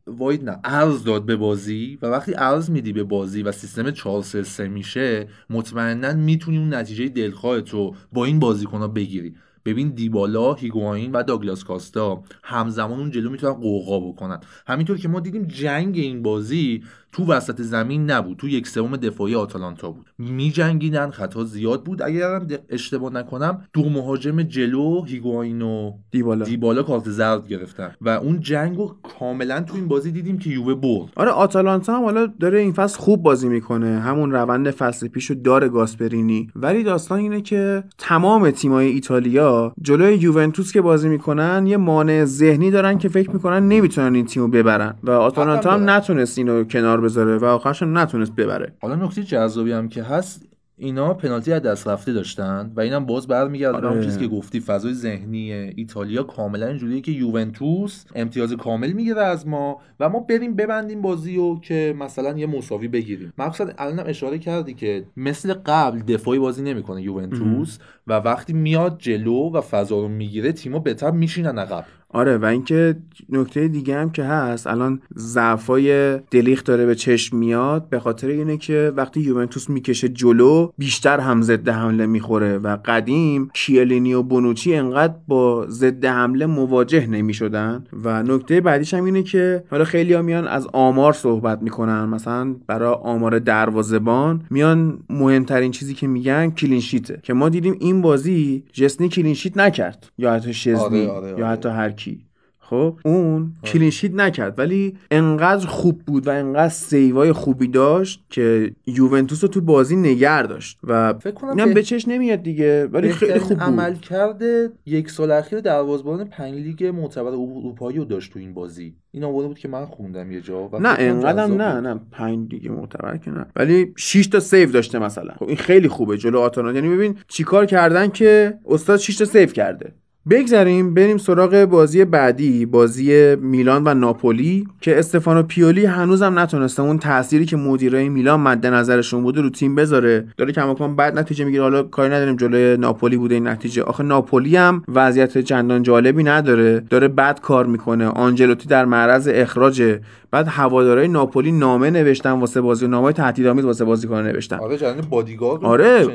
واید نه ارز داد به بازی و وقتی ارز میدی به بازی و سیستم 4 3 3 میشه مطمئنا می‌تونی اون نتیجه دلخواهت رو با این بازیکن بگیری. ببین دیبالا هیگواین و داگلاس کاستا همزمان اون جلو می‌تونن قوقا بکنن. همینطور که ما دیدیم جنگ این بازی تو وسط زمین نبود تو یک سوم دفاعی آتالانتا بود. میجنگیدن خطا زیاد بود. اگرم اشتباه نکنم دو مهاجم جلو هیگواین و دیبالا. دیبالا کارت زرد گرفتن. و اون جنگ رو کاملا تو این بازی دیدیم که یووه برد. آره آتالانتا هم حالا داره این فصل خوب بازی می‌کنه. همون روند فصل پیشو داره گاسپرینی. ولی داستان اینه که تمام تیمای ایتالیا جلوی یوونتوس که بازی می‌کنن یه مانع ذهنی دارن که فکر می‌کنن نمی‌تونن این تیمو ببرن. و آتالانتا هم نتونست اینو کنار بذاره و آخرش نتونست ببره. حالا نکته جذابی هم که هست اینا پنالتی از دست رفته داشتن و اینم باز برمیگرده به آره. اون چیزی که گفتی فضای ذهنی ایتالیا کاملا اینجوریه که یوونتوس امتیاز کامل می‌گیره از ما و ما بریم ببندیم بازی و که مثلا یه مساوی بگیریم. مقصد الانم اشاره کردی که مثل قبل دفاعی بازی نمی‌کنه یوونتوس و وقتی میاد جلو و فضا رو می‌گیره تیم‌ها بهتر میشینن عقب. آره و اینکه نکته دیگه هم که هست الان ضعفای دلیخ داره به چشم میاد به خاطر اینه که وقتی یوونتوس می‌کشه جلو بیشتر هم ضد حمله می‌خوره و قدیم کیلینی و بونوچی انقدر با ضد حمله مواجه نمی‌شدن. و نکته بعدیش هم اینه که حالا خیلی میان از آمار صحبت می‌کنن. مثلا برای آمار دروازبان میان مهمترین چیزی که میگن clean sheet ه. که ما دیدیم این بازی شزنی clean sheet نکرد. یا حتی شزنی آره، آره، یا آره. حتی هر کی. خب؟ اون clean sheet نکرد ولی انقدر خوب بود و انقدر save ای خوبی داشت که یوونتوس رو تو بازی نگه داشت و فکر کنم اینم به- چش نمیاد دیگه ولی خیلی خوب بود. عمل کرده یک سال اخیر دروازه‌بان پنج لیگ معتبر اروپایی رو داشت تو این بازی. این آورده بود که من خوندم یه جا و نه انقدرم نه. نه پنج دیگه معتبر که نه. ولی 6 تا save داشته مثلا. خب این خیلی خوبه جلو آتالانتا. یعنی ببین چیکار کردن که استاد 6 تا save کرده. بگذریم بریم سراغ بازی بعدی بازی میلان و ناپولی که استفانو پیولی هنوزم نتونسته. اون تأثیری که مدیرای میلان مد نظرشون بوده رو تیم بذاره. داره کماکان بد نتیجه می‌گیره. حالا کاری نداریم جلوی ناپولی بوده این نتیجه. آخه ناپولی هم وضعیت چندان جالبی نداره. داره بد کار می‌کنه. آنجلوتی در معرض اخراجه بعد هوادارهای ناپولی نامه نوشتن واسه بازی نامه تهدیدآمیز واسه بازیکن نوشتن. آره جریان بادیگارد آره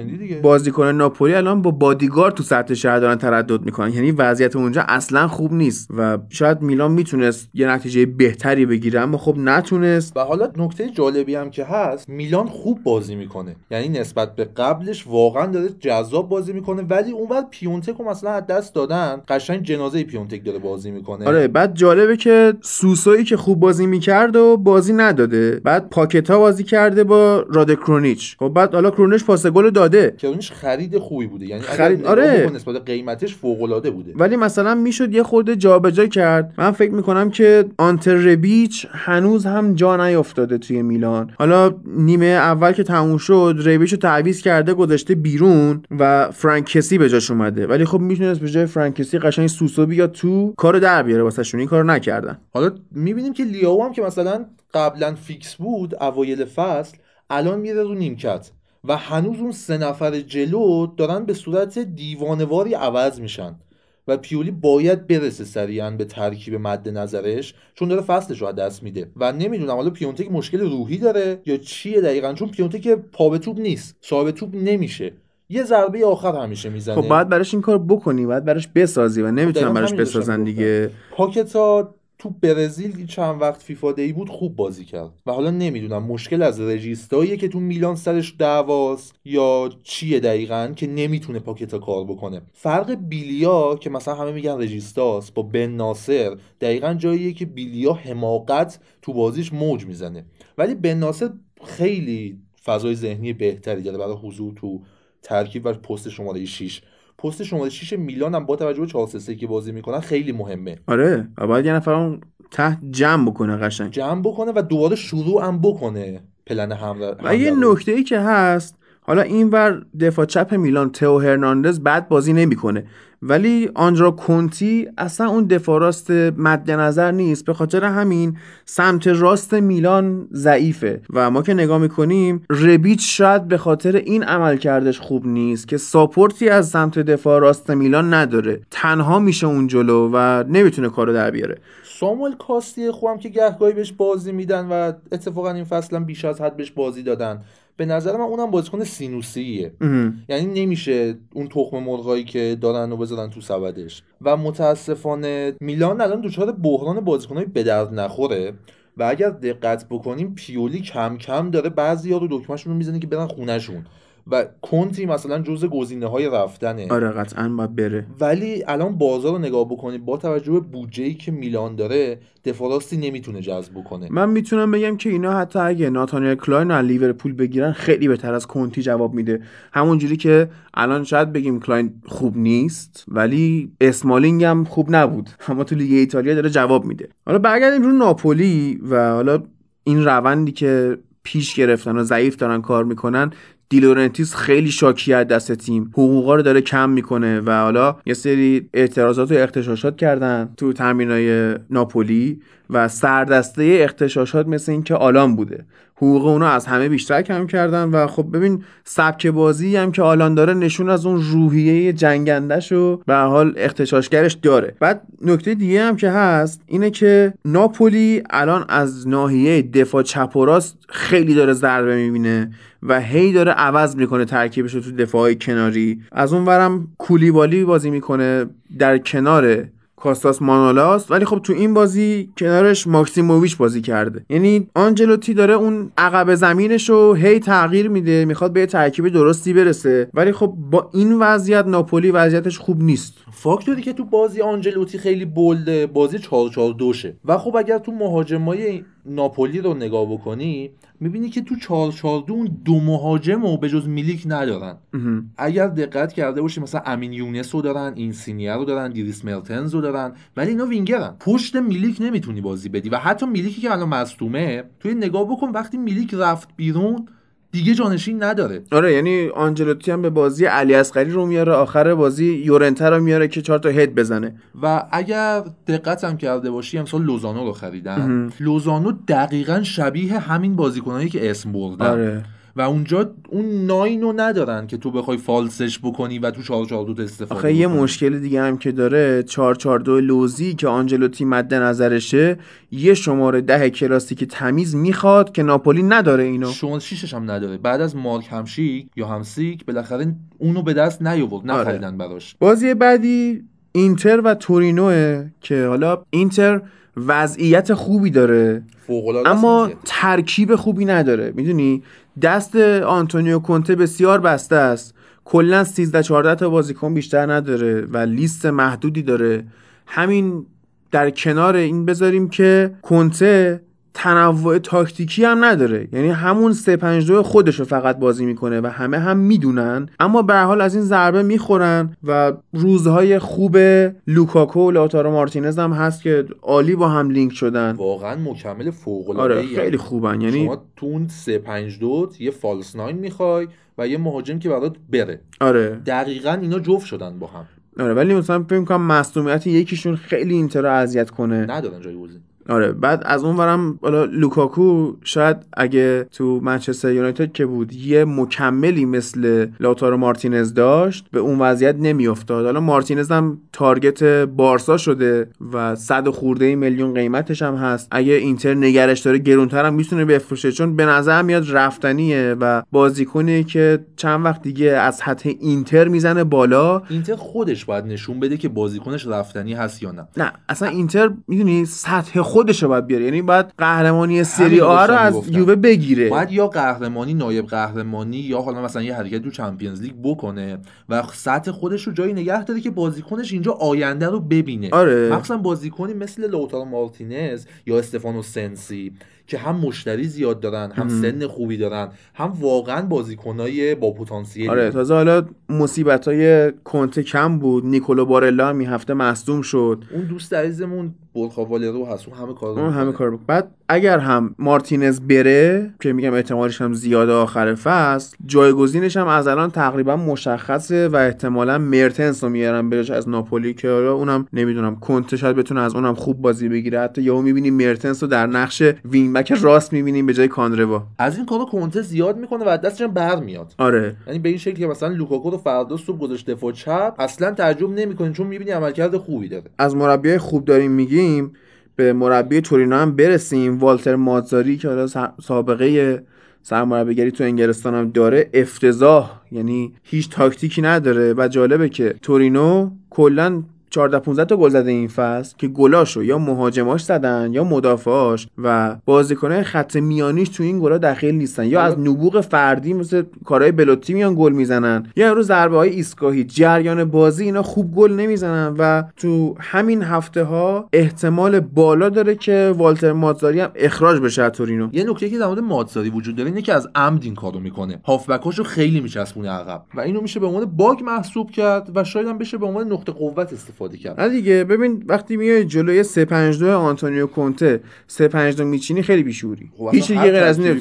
بازیکن ناپولی الان با بادیگارد تو سطح شهر دارن تردد می‌کنن یعنی وضعیت اونجا اصلا خوب نیست و شاید میلان می‌تونست یه نتیجه بهتری بگیره اما خب نتونست. و حالا نکته جالبی هم که هست میلان خوب بازی می‌کنه. یعنی نسبت به قبلش واقعا داره جذاب بازی می‌کنه ولی اونور پیونتک رو مثلا از دست دادن قشنگ جنازه پیونتک داره بازی می‌کنه. آره بعد جالبه که سوسویی که خوب بازی می‌کرد و بازی نداده. بعد پاکتا بازی کرده با راد کرونیچ. خب بعد حالا کرونیچ پاس گل داده. کرونیش خرید خوبی بوده. یعنی خرید- آره. نسبت به قیمتش فوق العاده بوده. ولی مثلا می‌شد یه خورده جابجا کرد. من فکر می‌کنم که آنتر ربیچ هنوز هم جا نیافتاده توی میلان. حالا نیمه اول که تموم شد ربیچ رو تعویض کرده گذاشته بیرون و فرانکسی به جاش اومده. ولی خب می‌تونست به جای فرانکسی قشنگ سوسو بیاد تو کارو در بیاره واسه این کارو نکردن. حالا می‌بینیم که لیاو هم که مثلا قبلا فیکس بود اوایل فصل الان میره رو نیمکت. و هنوز اون سه نفر جلو دارن به صورت دیوانواری عوض میشن. و پیولی باید برسه سریعا به ترکیب مد نظرش چون داره فصلش رو از دست میده. و نمی‌دونم حالا پیونتک مشکل روحی داره یا چیه دقیقا؟ چون پیونتک پا به توپ نیست صاحب توپ نمیشه. یه ضربه آخر همیشه می‌زنه. خب باید براش این کار بکنی باید براش بسازی و نمی‌تونن دقیقاً براش بسازن. دیگه. پاکتا تو برزیل چند وقت فیفا دی بود خوب بازی کرد. و حالا نمی‌دونم مشکل از رژیستاییه که تو میلان سرش دعواست یا چیه دقیقا که نمی‌تونه پاکتا کار بکنه. فرق بیلیا که مثلا همه میگن رژیستاست با بن ناصر دقیقا جاییه که بیلیا حماقت تو بازیش موج می‌زنه. ولی بن ناصر خیلی فضای ذهنی بهتری داره برای حضور تو ترکیب و پست شماره 6 پست شماره 6 میلان هم با توجه به 4 3 که بازی می‌کنن خیلی مهمه آره و باید یه نفر اون ته جمع بکنه قشنگ جمع بکنه و دوباره شروع هم بکنه پلن حمله و یه. نکته ای که هست حالا اینور دفاع چپ میلان تئو هرناندز بد بازی نمی‌کنه. ولی آندرا کنتی اصلا اون دفاع راست مد نظر نیست. به خاطر همین سمت راست میلان ضعیفه. و ما که نگاه می‌کنیم ربیچ شاید به خاطر این عمل کردش خوب نیست که support ی از سمت دفاع راست میلان نداره. تنها میشه اون جلو و نمی‌تونه کارو در بیاره. ساموئل کاستی خوبم که گهگاهی بهش بازی میدن و اتفاقا این فصل هم بیش از حد بهش بازی دادن. به نظر من اونم بازیکن سینوسیه. یعنی نمیشه اون تخم مرغایی که دارن و بذارن تو سبدش. و متاسفانه میلان الان دچار بحران بازیکنای به درد نخوره. و اگر دقت بکنیم پیولی کم کم داره بعضی ها رو دکمهشون رو می‌زنه که برن خونهشون. و کنتی مثلا جز گزینه های رفتنه. آره قطعا باید بره. ولی الان بازار رو نگاه بکنید با توجه به بودجه که میلان داره دفاع راستی نمی‌تونه جذب بکنه. من می‌تونم بگم که اینا حتی اگه ناتانیل کلاین از لیورپول بگیرن خیلی بهتر از کنتی جواب میده. همونجوری که الان شاید بگیم کلاین خوب نیست ولی اسمالینگ هم خوب نبود. اما تو لیگ ایتالیا داره جواب میده. حالا برگردیم رو ناپولی و حالا این روندی که پیش گرفتن و ضعیف دارن کار می‌کنن دیلورنتیس خیلی شاکی از دست تیم. حقوقا رو داره کم می‌کنه و حالا یه سری اعتراضات و اختشاشات کردن تو تمرینای ناپولی. و سردسته اختشاشات مثل اینکه آلان بوده. حقوق اونا از همه بیشتر کم کردن و خب ببین سبک بازی هم که آلان داره نشون از اون روحیه جنگندش و به حال اختشاشگرش داره. بعد نکته دیگه هم که هست اینه که ناپولی الان از ناحیه دفاع چپ و راست خیلی داره ضربه می‌بینه و هی داره عوض می‌کنه ترکیبش رو تو دفاع کناری. از اون ورم کولیبالی بازی می‌کنه در کنار کاستاس مانولاس ولی خب تو این بازی کنارش ماکسیموویچ بازی کرده. یعنی آنجلوتی داره اون عقب زمینش رو هی تغییر میده می‌خواد به ترکیب درستی برسه. ولی خب با این وضعیت ناپولی وضعیتش خوب نیست. فاکتوری که تو بازی آنجلوتی خیلی بلده بازی 4 4 دوشه. و خب اگر تو مهاجمای ناپولی رو نگاه بکنی می‌بینی که تو 4 4 دو اون دو مهاجم و به جز میلیک ندارن. اگر دقت کرده باشی مثلا امین یونس رو دارن اینسینیه رو دارن دریس مرتنز رو دارن ولی اینا وینگرن. پشت میلیک نمی‌تونی بازی بدی. و حتی میلیکی که الان مصدومه توی نگاه بکن وقتی میلیک رفت بیرون دیگه جانشین نداره. آره یعنی آنجلوتی هم به بازی علی اصغری رو میاره آخر بازی یورنته رو میاره که چهار تا هد بزنه. و اگر دقت هم کرده باشی امسال لوزانو رو خریدن. لوزانو دقیقا شبیه همین بازیکنایی که اسم بردن. آره. و اونجا اون ناینو ندارن که تو بخوای فالسش بکنی و تو 442 استفاده آخه یه. مشکل دیگه هم که داره 442 لوزی که آنجلوتی مد نظرشه یه شماره ده کلاسیک تمیز می‌خواد که ناپولی نداره اینو. شما شیشش هم نداره. بعد از مارک همشیک یا همسیک بالاخره اونو به دست نیاورد آره. نخریدن براش. بازی بعدی اینتر و تورینوه که حالا اینتر وضعیت خوبی داره اما ترکیب خوبی نداره. می‌دونی؟ دست آنتونیو کونته بسیار بسته است. کلا 13 14 تا بازیکن بیشتر نداره و لیست محدودی داره. همین در کنار این بذاریم که کنته تنوع تاکتیکی هم نداره. یعنی همون 352 خودش رو فقط بازی می‌کنه و همه هم می‌دونن. اما به هر حال از این ضربه می‌خورن و روزهای خوب لوکاکو و لاتارو مارتینز هم هست که عالی با هم لینک شدن. واقعا مکمل فوق آره خیلی خوبن. یعنی شما تو اون 352 یه false nine می‌خوای و یه مهاجم که برات بره. آره. دقیقا اینا جفت شدن با هم. آره ولی مثلا فکر کنم مصدومیت یکیشون خیلی اینتر رو اذیت کنه. ندارن جایگزین آره بعد از اون ورم حالا لوکاکو شاید اگه تو منچستر یونایتد که بود یه مکملی مثل لاتارو مارتینز داشت به اون وضعیت نمیافتاد. حالا مارتینز هم target بارسا شده و صد خورده میلیون قیمتش هم هست. اگه اینتر نگهش داره گرونتر هم می‌تونه بفروشه. چون به نظر میاد رفتنیه و بازیکنی که چند وقت دیگه از حد اینتر می‌زنه بالا. اینتر خودش باید نشون بده که بازیکنش رفتنی هست یا نه. نه اصلا اینتر می‌دونی سطح خودش رو باید بیاره یعنی باید قهرمانی سری آ رو از. یووه بگیره باید یا قهرمانی نایب قهرمانی یا حالا مثلا یه حرکت تو چمپیونز لیگ بکنه و سطح خودش رو جایی نگه داره که بازیکنش اینجا آینده رو ببینه آره. مخصوصا بازیکنی مثل لوتارو مارتینز یا استفانو سنسی که هم مشتری زیاد دارن هم سن خوبی دارن هم واقعا بازیکنای با پتانسیلی. آره تازه حالا مصیبت های کنته کم بود نیکولو بارلا هم این هفته مصدوم شد. اون دوست عزیزمون برخا والرو هست اون همه کار اون همه. کار بود بعد اگر هم مارتینز بره که میگم احتمالش هم زیاده آخر فصل جایگزینش هم از الان تقریبا مشخصه و احتمالا مرتنس رو میارن بهش از ناپولی که حالا اونم نمی‌دونم کنته شاید بتونه از اونم خوب بازی بگیره. حتی یهو می‌بینیم مرتنس رو در نقش وینبک راست می‌بینیم به جای کاندروا. از این کارو کنته زیاد می‌کنه و دستش هم برمیاد آره. یعنی به این شکل که مثلا لوکاکو رو فردا صبح گذاشت دفاع چپ اصلا تعجب نمی‌کنه چون می‌بینی عملکرد خوبی داره. از مربیای خوب داریم میگیم به مربی تورینو هم برسیم. والتر مازاری که حالا سابقه سرمربیگری تو انگلستان هم داره افتضاح. یعنی هیچ تاکتیکی نداره. و جالبه که تورینو کلا 14 15 تا گل زده این فصل که گلاشو یا مهاجماش زدن یا مدافعاش و بازیکنای خط میانیش تو این گلا دخیل نیستن. یا از نبوغ فردی مثل کارهای بلوتی میان گل می‌زنن یا رو ضربه های ایستگاهی جریان بازی اینا خوب گل نمی‌زنن و تو همین هفته ها احتمال بالا داره که والتر ماتزاری هم اخراج بشه از تورینو. یه نکته که در مورد ماتزاری وجود داره اینه که از عمد این کارو می‌کنه. هافبکاشو خیلی میچسبونه عقب و اینو میشه به عنوان bug محسوب کرد و شاید هم بشه به عنوان نقطه قوت استفاده کرد. نه دیگه ببین وقتی میای جلوی 352 آنتونیو کونته 352 میچینی خیلی بیشوری. خب هیچ دیگه غیر از این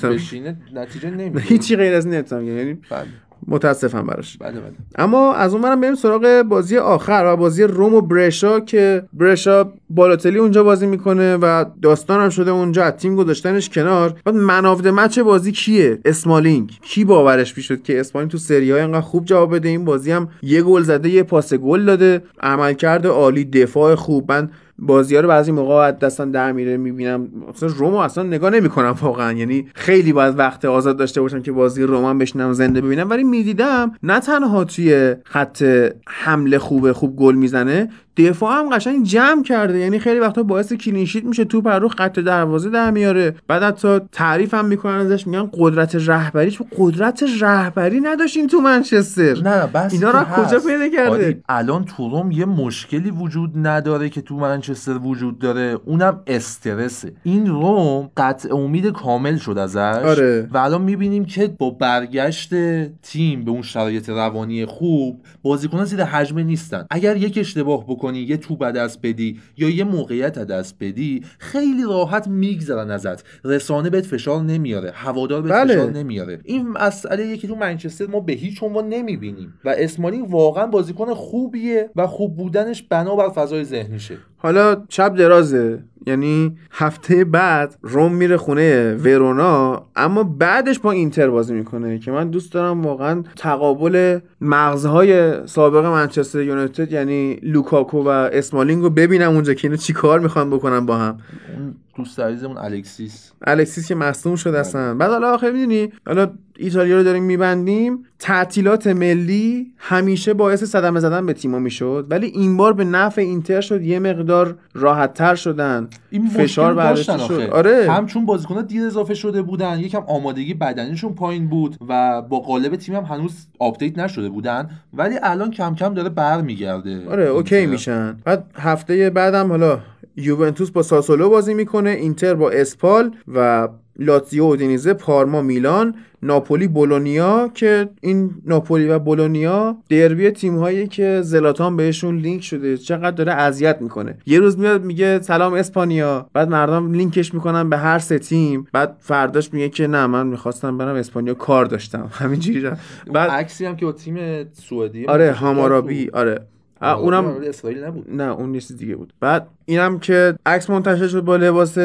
نتیجه نمیده هیچی غیر از این یعنی بله. متاسفم براش. بله بله. اما از اون بریم سراغ بازی آخر و بازی روم و برشا که برشا بالوتلی اونجا بازی می‌کنه و داستانم شده اونجا از تیم گذاشتنش کنار. بعد man of the match بازی کیه؟ اسمالینگ. کی باورش می‌شد که اسمالینگ تو سری آ انقدر خوب جواب بده؟ این بازی هم یه گل زده یه پاس گل داده. عملکرد عالی دفاع خوب. من بازی ها رو بعضی موقع دستم در میره می‌بینم. اصلا رومو اصلا نگاه نمی‌کنم واقعا. یعنی خیلی باید وقت آزاد داشته باشم که بازی روم بشنم زنده ببینم. ولی می‌دیدم نه تنها توی خط حمله خوبه خوب گل می‌زنه دفاع هم قشنگ جمع کرده. یعنی خیلی وقتا باعث کلینشیت میشه تو پر رو خط دروازه در میاره. بعد حتی تعریف هم می‌کنن ازش میگن قدرت رهبریش قدرت رهبری نداشتین تو منچستر. نه بس اینا رو کجا. پیدا کرده الان تو روم یه مشکلی وجود نداره که تو منچستر وجود داره اونم استرسه. این روم قطع امید کامل شد ازش. آره. و الان می‌بینیم که با برگشت تیم به اون شرایط روانی خوب بازیکنان زیر حجمه نیستن. اگر یک اشتباه بکنی یه توپ از دست بدی یا یه موقعیت از دست بدی خیلی راحت میگذرن ازت. رسانه بهت فشار نمیاره هوادار بهت بله. فشار نمیاره. این مسئله یکی تو منچستر ما به هیچ عنوان نمی‌بینیم. و اسمالینگ واقعا بازیکن خوبیه و خوب بودنش بنابر فضای ذهنیشه. حالا شب درازه. یعنی هفته بعد روم میره خونه ورونا اما بعدش با اینتر بازی می‌کنه که من دوست دارم واقعا تقابل مغزهای سابق منچستر یونایتد یعنی لوکاکو و اسمالینگ رو ببینم اونجا که اینا چی کار می‌خوان بکنن با هم. دوست عزیزمون الکسیس. الکسیس که مصدوم شد اصلا. بعد حالا آخه می‌دونی حالا ایتالیا رو داریم میبندیم تعطیلات ملی همیشه باعث صدمه زدن به تیما می‌شد ولی این بار به نفع اینتر شد یه مقدار راحت تر شدن. این فشار داشتن شد. آره. هم چون بازیکن‌ها دیر اضافه شده بودن. یکم آمادگی بدنیشون پایین بود و با غالب تیم هم هنوز آپدیت نشده بودن. ولی الان کم کم داره برمیگرده. آره اوکی میشن. بعد هفته بعدم حالا یوونتوس با ساسولو بازی می‌کنه اینتر با اسپال و لاتزیو اودینیزه پارما میلان ناپولی بولونیا که این ناپولی و بولونیا دربی تیم هایی که زلاتان بهشون لینک شده چقدر داره اذیت می‌کنه. یه روز میاد میگه سلام اسپانیا بعد مردم لینکش می‌کنن به هر سه تیم بعد فرداش میگه که نه من می‌خواستم برم اسپانیا کار داشتم. همینجوری بعد عکسی هم که با تیم سعودی آره هامارابی آره. اونم نبود. نه اون چیز دیگه بود. بعد اینم که عکس منتشر شد با لباس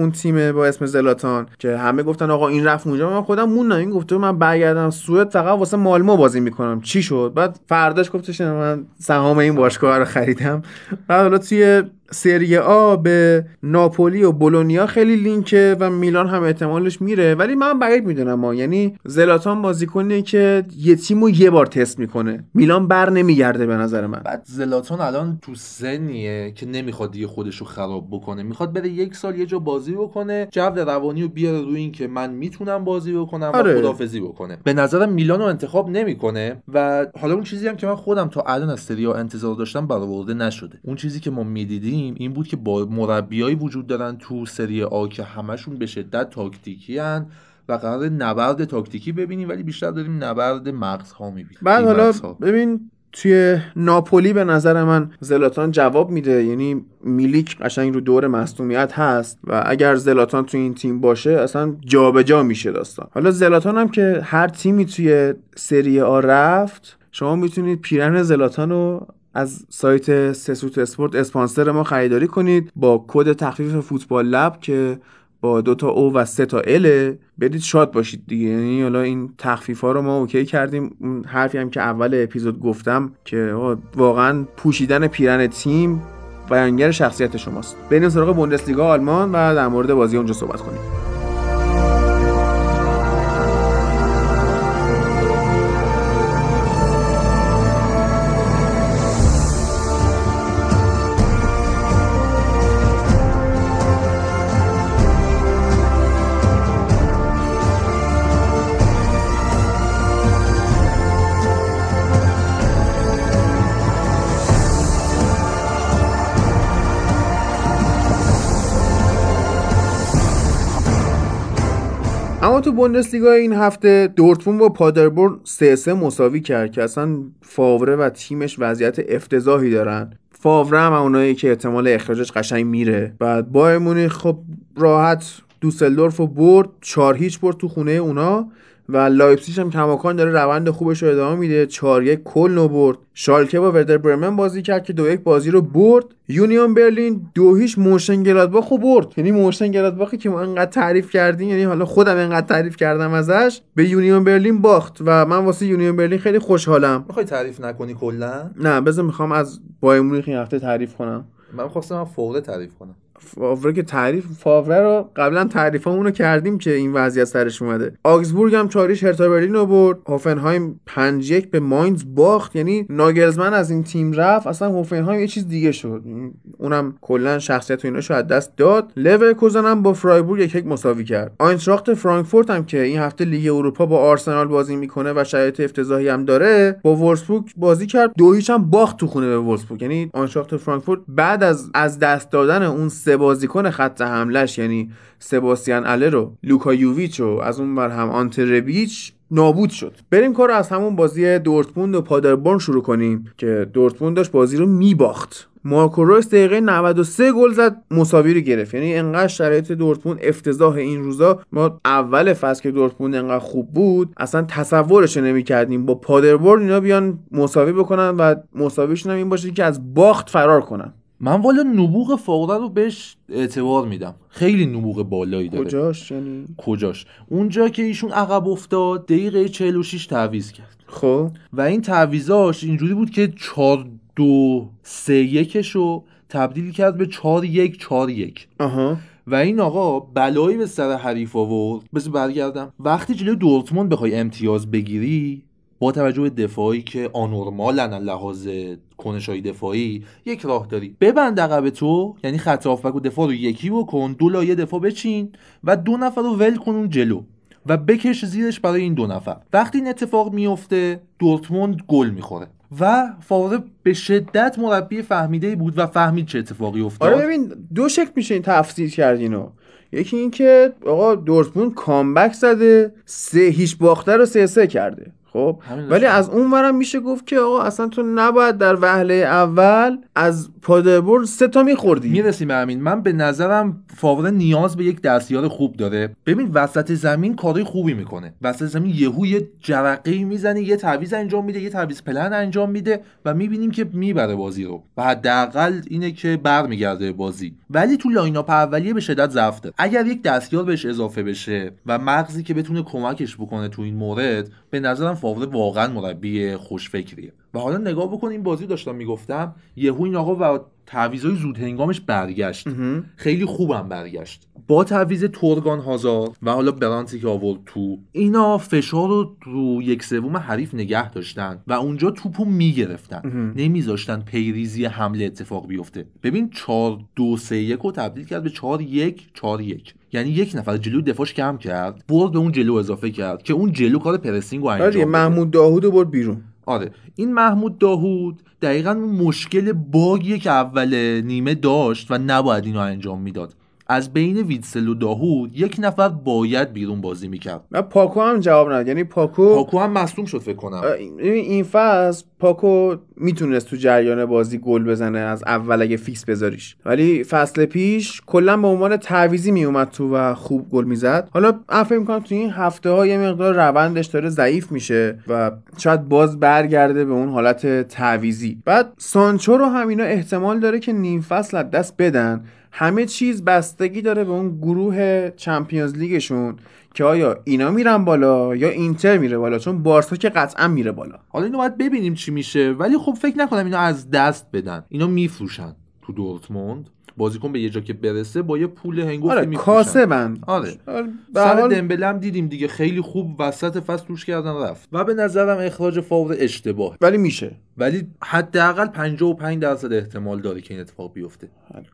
اون تیم با اسم زلاتان که همه گفتن آقا این رفت اونجا. من خودم موندم. این گفته من برگردم سوئد فقط واسه مالمو بازی می‌کنم. چی شد؟ بعد فرداش گفتش من سهام این باشگاه رو خریدم. بعد حالا توی سری آ به ناپولی و بولونیا خیلی لینکه و میلان هم احتمالش میره. ولی من بعید می‌دونم ما یعنی زلاتان بازیکنیه که یه تیمو یه بار تست می‌کنه. میلان بر نمیگرده به نظر من. بعد زلاتان الان تو سنیه که نمی‌خواد دیگه خودش رو خراب بکنه. می‌خواد بره یک سال یه جا بازی بکنه جو روانی رو بیاره روی این که من می‌تونم بازی بکنم آره. و خدافزی بکنه. به نظرم میلان رو انتخاب نمی‌کنه و حالا اون چیزی هم که من خودم تا الان از سری انتظار داشتم برآورده نشده. اون چیزی که ما می‌دیدیم این بود که با مربیایی وجود دارن تو سری آ که همشون به شدت تاکتیکی هن و قرار نبرد تاکتیکی ببینیم ولی بیشتر داریم نبرد مغزها می‌بینیم. بعد حالا ببین توی ناپولی به نظر من زلاتان جواب میده. یعنی میلیک قشنگ رو دور مصدومیت هست و اگر زلاتان توی این تیم باشه اصلا جابجا جا میشه داستان. حالا زلاتان هم که هر تیمی توی سری آ رفت شما می‌تونید پیرن زلاتان رو از سایت سسوت اسپورت اسپانسر ما خریداری کنید. با کد تخفیف فوتبال لب که با دو تا او و سه تا ال بدید شاد باشید دیگه. یعنی حالا این تخفیف ها رو ما OK کردیم. اون حرفی هم که اول اپیزود گفتم که واقعا پوشیدن پیرن تیم بیانگر شخصیت شماست. بریم سراغ بوندسلیگا آلمان و در مورد بازی اونجا صحبت کنیم. تو بوندسلیگا این هفته دورتموند با پادربورن 3 3 مساوی کرد که اصلا فاوره و تیمش وضعیت افتضاحی دارن. فاوره هم از اونایی که احتمال اخراجش قشنگ میره. بعد بایر مونیخ خب راحت دوسلدورف رو برد چهار هیچ برد تو خونه اونا. و لایپسیش هم کماکان داره روند خوبش رو ادامه میده. 4 یک کلن رو برد. شالکه با وردر برمن بازی کرد که دو یک بازی رو برد. یونیون برلین دو هیچ مونشن گلادباخ رو برد. یعنی مونشن گلادباخی که ما انقدر تعریف کردیم یعنی حالا خودم انقدر تعریف کردم ازش به یونیون برلین باخت و من واسه یونیون برلین خیلی خوشحالم. می‌خوای تعریف نکنی کلا؟ نه بذار می‌خوام از بایر مونیخ این هفته تعریف کنم. من خواستم فاوره تعریف کنم. فاوره که تعریف فاوره رو قبلا تعریفمون رو کردیم که این وضعیت سرش اومده. آگزبورگ هم چهار یک هرتا برلین رو برد. هوفنهایم 5 1 به ماینز باخت. یعنی ناگلزمان از این تیم رفت. اصلا هوفنهایم یه چیز دیگه شد. اونم کلا شخصیت و ایناشو از دست داد. لورکوزن هم با فرایبورگ یک یک مساوی کرد. آینتراخت فرانکفورت هم که این هفته لیگ اروپا با آرسنال بازی می‌کنه و شرایط افتضاحی هم داره با وولفسبورگ بازی کرد. دو هم باخت تو خونه به وولفسبورگ. یعنی آینتراخت فرانکفورت بعد از از دست دادن اون بازیکن خط حملش یعنی سباستیان اله رو لوکا یوویچ و از اون بر هم آنتربیچ نابود شد. بریم کار از همون بازی دورتموند و پادربورن شروع کنیم که دورتموند داشت بازی رو میباخت. مارکو رویس دقیقه 93 گل زد مساوی رو گرفت. یعنی انقدر شرایط دورتموند افتضاح این روزا. ما اول فصل که دورتموند انقدر خوب بود اصلا تصورش نمی‌کردیم. با پادربورن اینا بیان مساوی بکنن و مساویشون هم این باشه که از باخت فرار کنن. من والا نبوغ فوقه رو بهش اعتبار میدم. خیلی نبوغ بالایی داره. کجاش؟ یعنی؟ کجاش؟ اونجا که ایشون عقب افتاد دقیقه 46 تعویض کرد. خب. و این تعویضاش اینجوری بود که 4 2 3 1 رو تبدیل کرد به 4 1 4 1 آها. و این آقا بلایی به سر حریف آورد. بذار برگردم. وقتی جلوی دورتموند بخوای امتیاز بگیری با توجه به دفاعی که آنورمالن لحاظ کنشای دفاعی یک راه داری. ببند عقب تو یعنی خط هافبک و دفاع رو یکی بکن دو لایه دفاع بچین و دو نفر رو ول کن جلو و بکش زیرش برای این دو نفر. وقتی این اتفاق میفته دورتموند گل می‌خوره و فاوره به شدت مربی فهمیده بود و فهمید چه اتفاقی افتاد. آره ببین دو شکل میشه این تفسیر کرد اینو. یکی اینکه آقا دورتموند کامبک زده سه هیچ باخته رو سه سه کرده. خب؟ ولی از اون ورم میشه گفت که آقا اصلا تو نباید در وهله اول از پادربورن سه تا میخوردی. می‌رسیم به همین من به نظرم فاوره نیاز به یک دستیار خوب داره. ببین وسط زمین کارهای خوبی می‌کنه. وسط زمین یهو یه جرقه می‌زنه یه تعویض انجام میده یه تعویض پلن انجام میده و می‌بینیم که می‌بره بازی رو. و حداقل اینه که برمیگرده بازی. ولی تو line up اولیه به شدت ضعف اگر یک دستیار بهش اضافه بشه و مغزی که بتونه کمکش بکنه تو این مورد به نظرم فاوره واقعا مربی خوشفکریه. و حالا نگاه بکن این بازی داشتم می‌گفتم یهو این آقا و تعویضای زود هنگامش برگشت خیلی خوبم برگشت. با تعویض تورگان هازار و حالا برانتی که آورد تو اینا فشار رو رو یک سوم حریف نگه داشتن و اونجا توپو می‌گرفتن. نمیذاشتن پیریزی حمله اتفاق بیفته. ببین 4 2 3 1 رو تبدیل کرد به 4 1 4 1 یعنی یک نفر جلو دفاعش کم کرد برد به اون جلو اضافه کرد که اون جلو کار پرسینگ رو انجام آره محمود داوود برد بیرون. آره این محمود داهود دقیقا اون مشکل bug یه که اول نیمه داشت و نباید اینو انجام می‌داد. از بین ویتسل و داهود یک نفر باید بیرون بازی می‌کرد. و پاکو هم جواب نداد یعنی پاکو پاکو هم مصدوم شد فکر کنم. این فصل پاکو می‌تونست تو جریان بازی گل بزنه از اول اگه fix بذاریش. ولی فصل پیش کلا به عنوان تعویضی میومد تو و خوب گل می‌زد. حالا فکر می‌کنم تو این هفته ها یه مقدار روندش داره ضعیف میشه و شاید باز برگرده به اون حالت تعویزی بعد سانچو رو هم اینا احتمال داره که نیم فصل از دست بدن. همه چیز بستگی داره به اون گروه چمپیونز لیگشون که آیا اینا میرن بالا یا اینتر میره بالا؟ چون بارسا که قطعا میره بالا. حالا اینو باید ببینیم چی میشه. ولی خب فکر نکنم اینا از دست بدن. اینا میفروشن تو دورتموند. بازیکن به یه جا که برسه با یه پول هنگفتی آره میفروشن. کاسبن. آره. آره، سر دمبله هم دیدیم دیگه خیلی خوب وسط فصل توش کردن رفت. و به نظرم اخراج فاور اشتباه. ولی میشه. ولی حداقل 55 درصد احتمال داره که این اتفاق بیفته.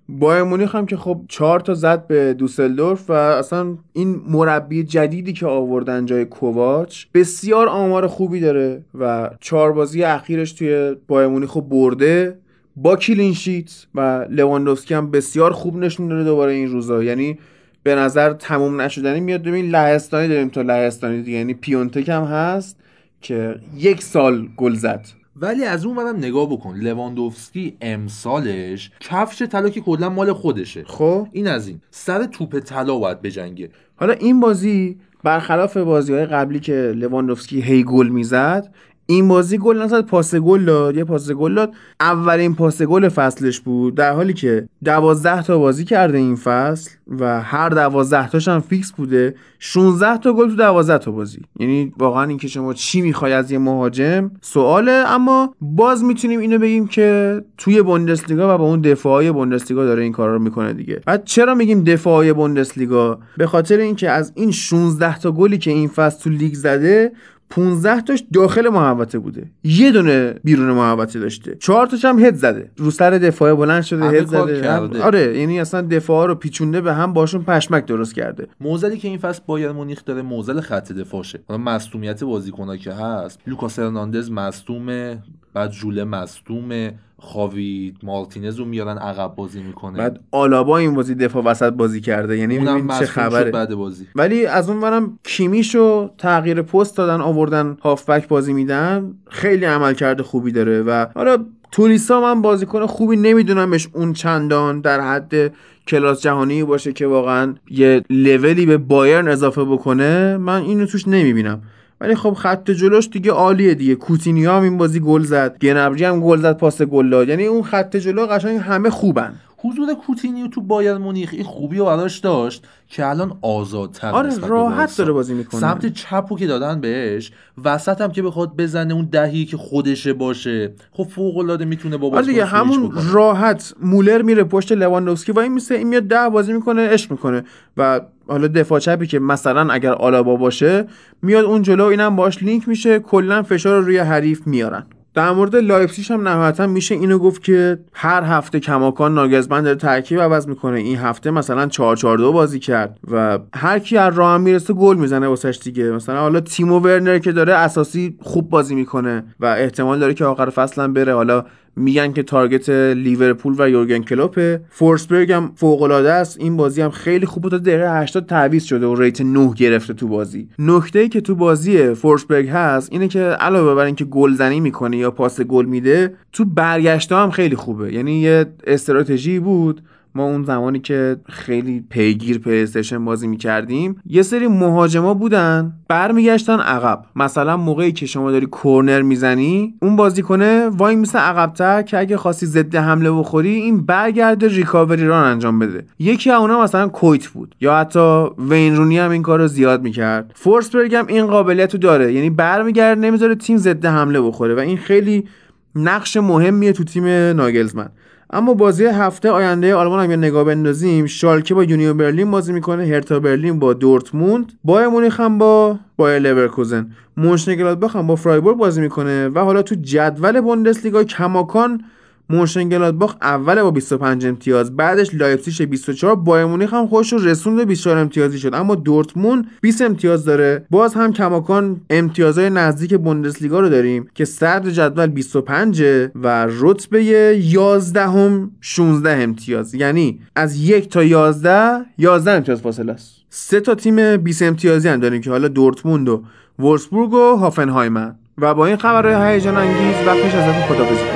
بایر مونیخ هم که خب چهار تا زد به دوسلدورف و اصلا این مربی جدیدی که آوردن جای کوواچ بسیار آمار خوبی داره و چهار بازی اخیرش توی بایر مونیخ برده. با کلین شیت و لواندوفسکی هم بسیار خوب نشون داده دوباره این روزا. یعنی به نظر تموم نشدنی میاد. ببین لهستانی داریم تا لهستانی دیگه. یعنی پیونتک هم هست که یک سال گل زد. ولی از اون ورم نگاه بکن. لواندوفسکی امسالش کفش طلا که کلا مال خودشه. خب؟ این از این. سر توپ طلا باید بجنگه. حالا این بازی برخلاف بازی های قبلی که لواندوفسکی هی گل می‌زد این بازی گل نزد پاس گل داد یه پاس گل داد. اولین پاس گل فصلش بود. در حالی که دوازده تا بازی کرده این فصل و هر دوازده تاش هم fix بوده. 16 تا گل تو دوازده تا بازی. یعنی واقعا اینکه شما چی می‌خوای از یه مهاجم؟ سواله. اما باز می‌تونیم اینو بگیم که توی بوندسلیگا و با اون دفاعای بوندسلیگا داره این کارا رو می‌کنه دیگه. بعد چرا میگیم دفاعای بوندسلیگا؟ به خاطر اینکه از این 16 تا گلی که این فصل تو لیگ زده 15 تاش داخل محوطه بوده. یه دونه بیرون محوطه داشته. چهار تاش هم هد زده. رو سر دفاع بلند شده هد زده. کرده. آره یعنی اصلا دفاع رو پیچونده به هم باشون پشمک درست کرده. معضلی که این فصل بایر مونیخ داره معضل خط دفاعشه. حالا مصدومیت بازیکن‌ها که هست. لوکاس هرناندز مصدومه. بعد جوله مصدومه. خاوی مارتینز رو میارن عقب بازی می‌کنه. بعد آلابا این بازی دفاع وسط بازی کرده. یعنی اونم ببین چه خبره. بعد بازی. ولی از اون برم کیمیشو تغییر پست دادن آوردن هافبک بازی میدن. خیلی عملکرد خوبی داره و حالا تولیسا من بازیکن خوبی نمیدونمش اون چندان در حد کلاس جهانی باشه که واقعا یه لولی به بایرن اضافه بکنه. من اینو توش نمی‌بینم. ولی خب خط جلوش دیگه عالیه دیگه. کوتینیو هم این بازی گل زد. گنبری هم گل زد پاس گل داد. یعنی اون خط جلو قشنگ همه خوبن. حضور کوتینیو تو بایر مونیخ این خوبی رو براش داشت که الان آزادتر آره راحت. داره بازی می‌کنه سمت چپو که دادن بهش وسط هم که بخواد بزنه اون دهی که خودشه باشه خب فوق العاده می‌تونه با آره دیگه همون بکنه. راحت مولر میره پشت لواندوفسکی و این میسه این میاد ده بازی می‌کنه عشق می‌کنه و حالا دفاع چپی که مثلا اگر آلابا باشه میاد اون جلو اینم باش لینک میشه کلا فشار رو روی حریف میارن در مورد لایپسیش هم نهایتا میشه اینو گفت که هر هفته کماکان ناگلزمن داره ترکیب عوض می‌کنه. این هفته مثلا 4 4 2 بازی کرد و هر کی از راه می‌رسه گل می‌زنه واسش دیگه. مثلا حالا تیمو ورنر که داره اساسی خوب بازی می‌کنه و احتمال داره که آخر فصل هم بره. حالا میگن که target لیورپول و یورگن کلوپه فورسبرگ هم فوق العاده است. این بازی هم خیلی خوب بود. تا دقیقه 80 تعویض شده و rate 9 گرفته تو بازی. نکته ای که تو بازی فورسبرگ هست اینه که علاوه بر اینکه گلزنی می‌کنه یا پاس گل میده تو برگشته هم خیلی خوبه. یعنی یه استراتژی بود. ما اون زمانی که خیلی پیگیر پلیستشن بازی می‌کردیم یه سری مهاجما بودن برمیگشتن عقب. مثلا موقعی که شما داری کورنر می‌زنی اون بازیکنه وای میسه عقبتر که اگه خواستی ضد حمله بخوری این برگرده recovery run انجام بده. یکی از اونا مثلا کویت بود. یا حتی وین رونی هم این کار رو زیاد می‌کرد. فورسبرگ هم این قابلیت رو داره. یعنی برمیگرده نمی‌ذاره تیم ضد حمله بخوره. و این خیلی نقش مهمیه تو تیم ناگلزمن. اما بازی هفته آینده آلمان هم نگاه بندازیم. شالکه با یونیو برلین بازی می‌کنه هرتا برلین با دورتموند. بایر مونیخ هم با بایر لورکوزن. مونشنگلادباخ هم با فرایبورگ بازی می‌کنه و حالا تو جدول بوندسلیگا کماکان مونشنگلادباخ اول با 25 امتیاز بعدش لایپزیگ 24 بایر مونیخ هم خودش رو رسوند به 24 امتیازی شد. اما دورتموند 20 امتیاز داره. باز هم کماکان امتیازهای نزدیک بوندسلیگا رو داریم که صدر جدول 25 و رتبه 11 هم 16 امتیاز. یعنی از یک تا 11 11 امتیاز فاصله است. سه تا تیم 20 امتیازی هم داریم که حالا دورتموند و وورسبورگ و هافنهایمن. و با این خبرهای هیجان انگیز وقتش ازتون خدافظی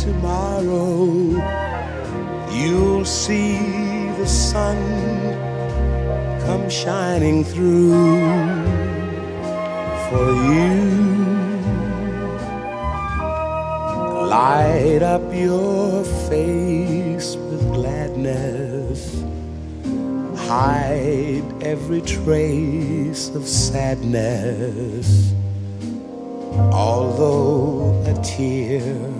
tomorrow you'll see the sun come shining through for you. Light up your face with gladness. Hide every trace of sadness. Although a tear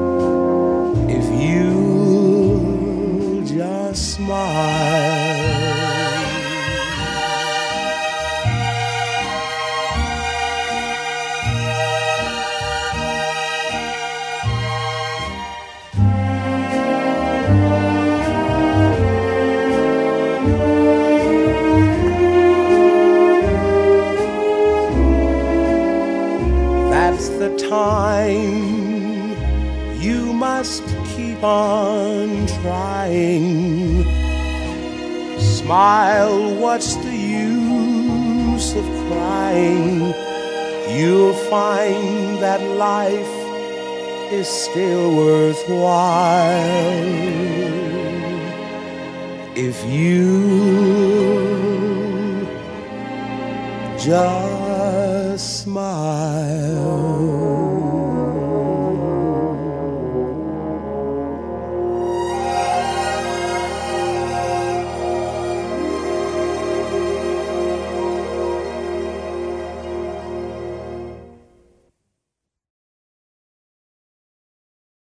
smile. That's the time you must keep on trying. Smile, what's the use of crying? You'll find that life is still worthwhile if you just smile.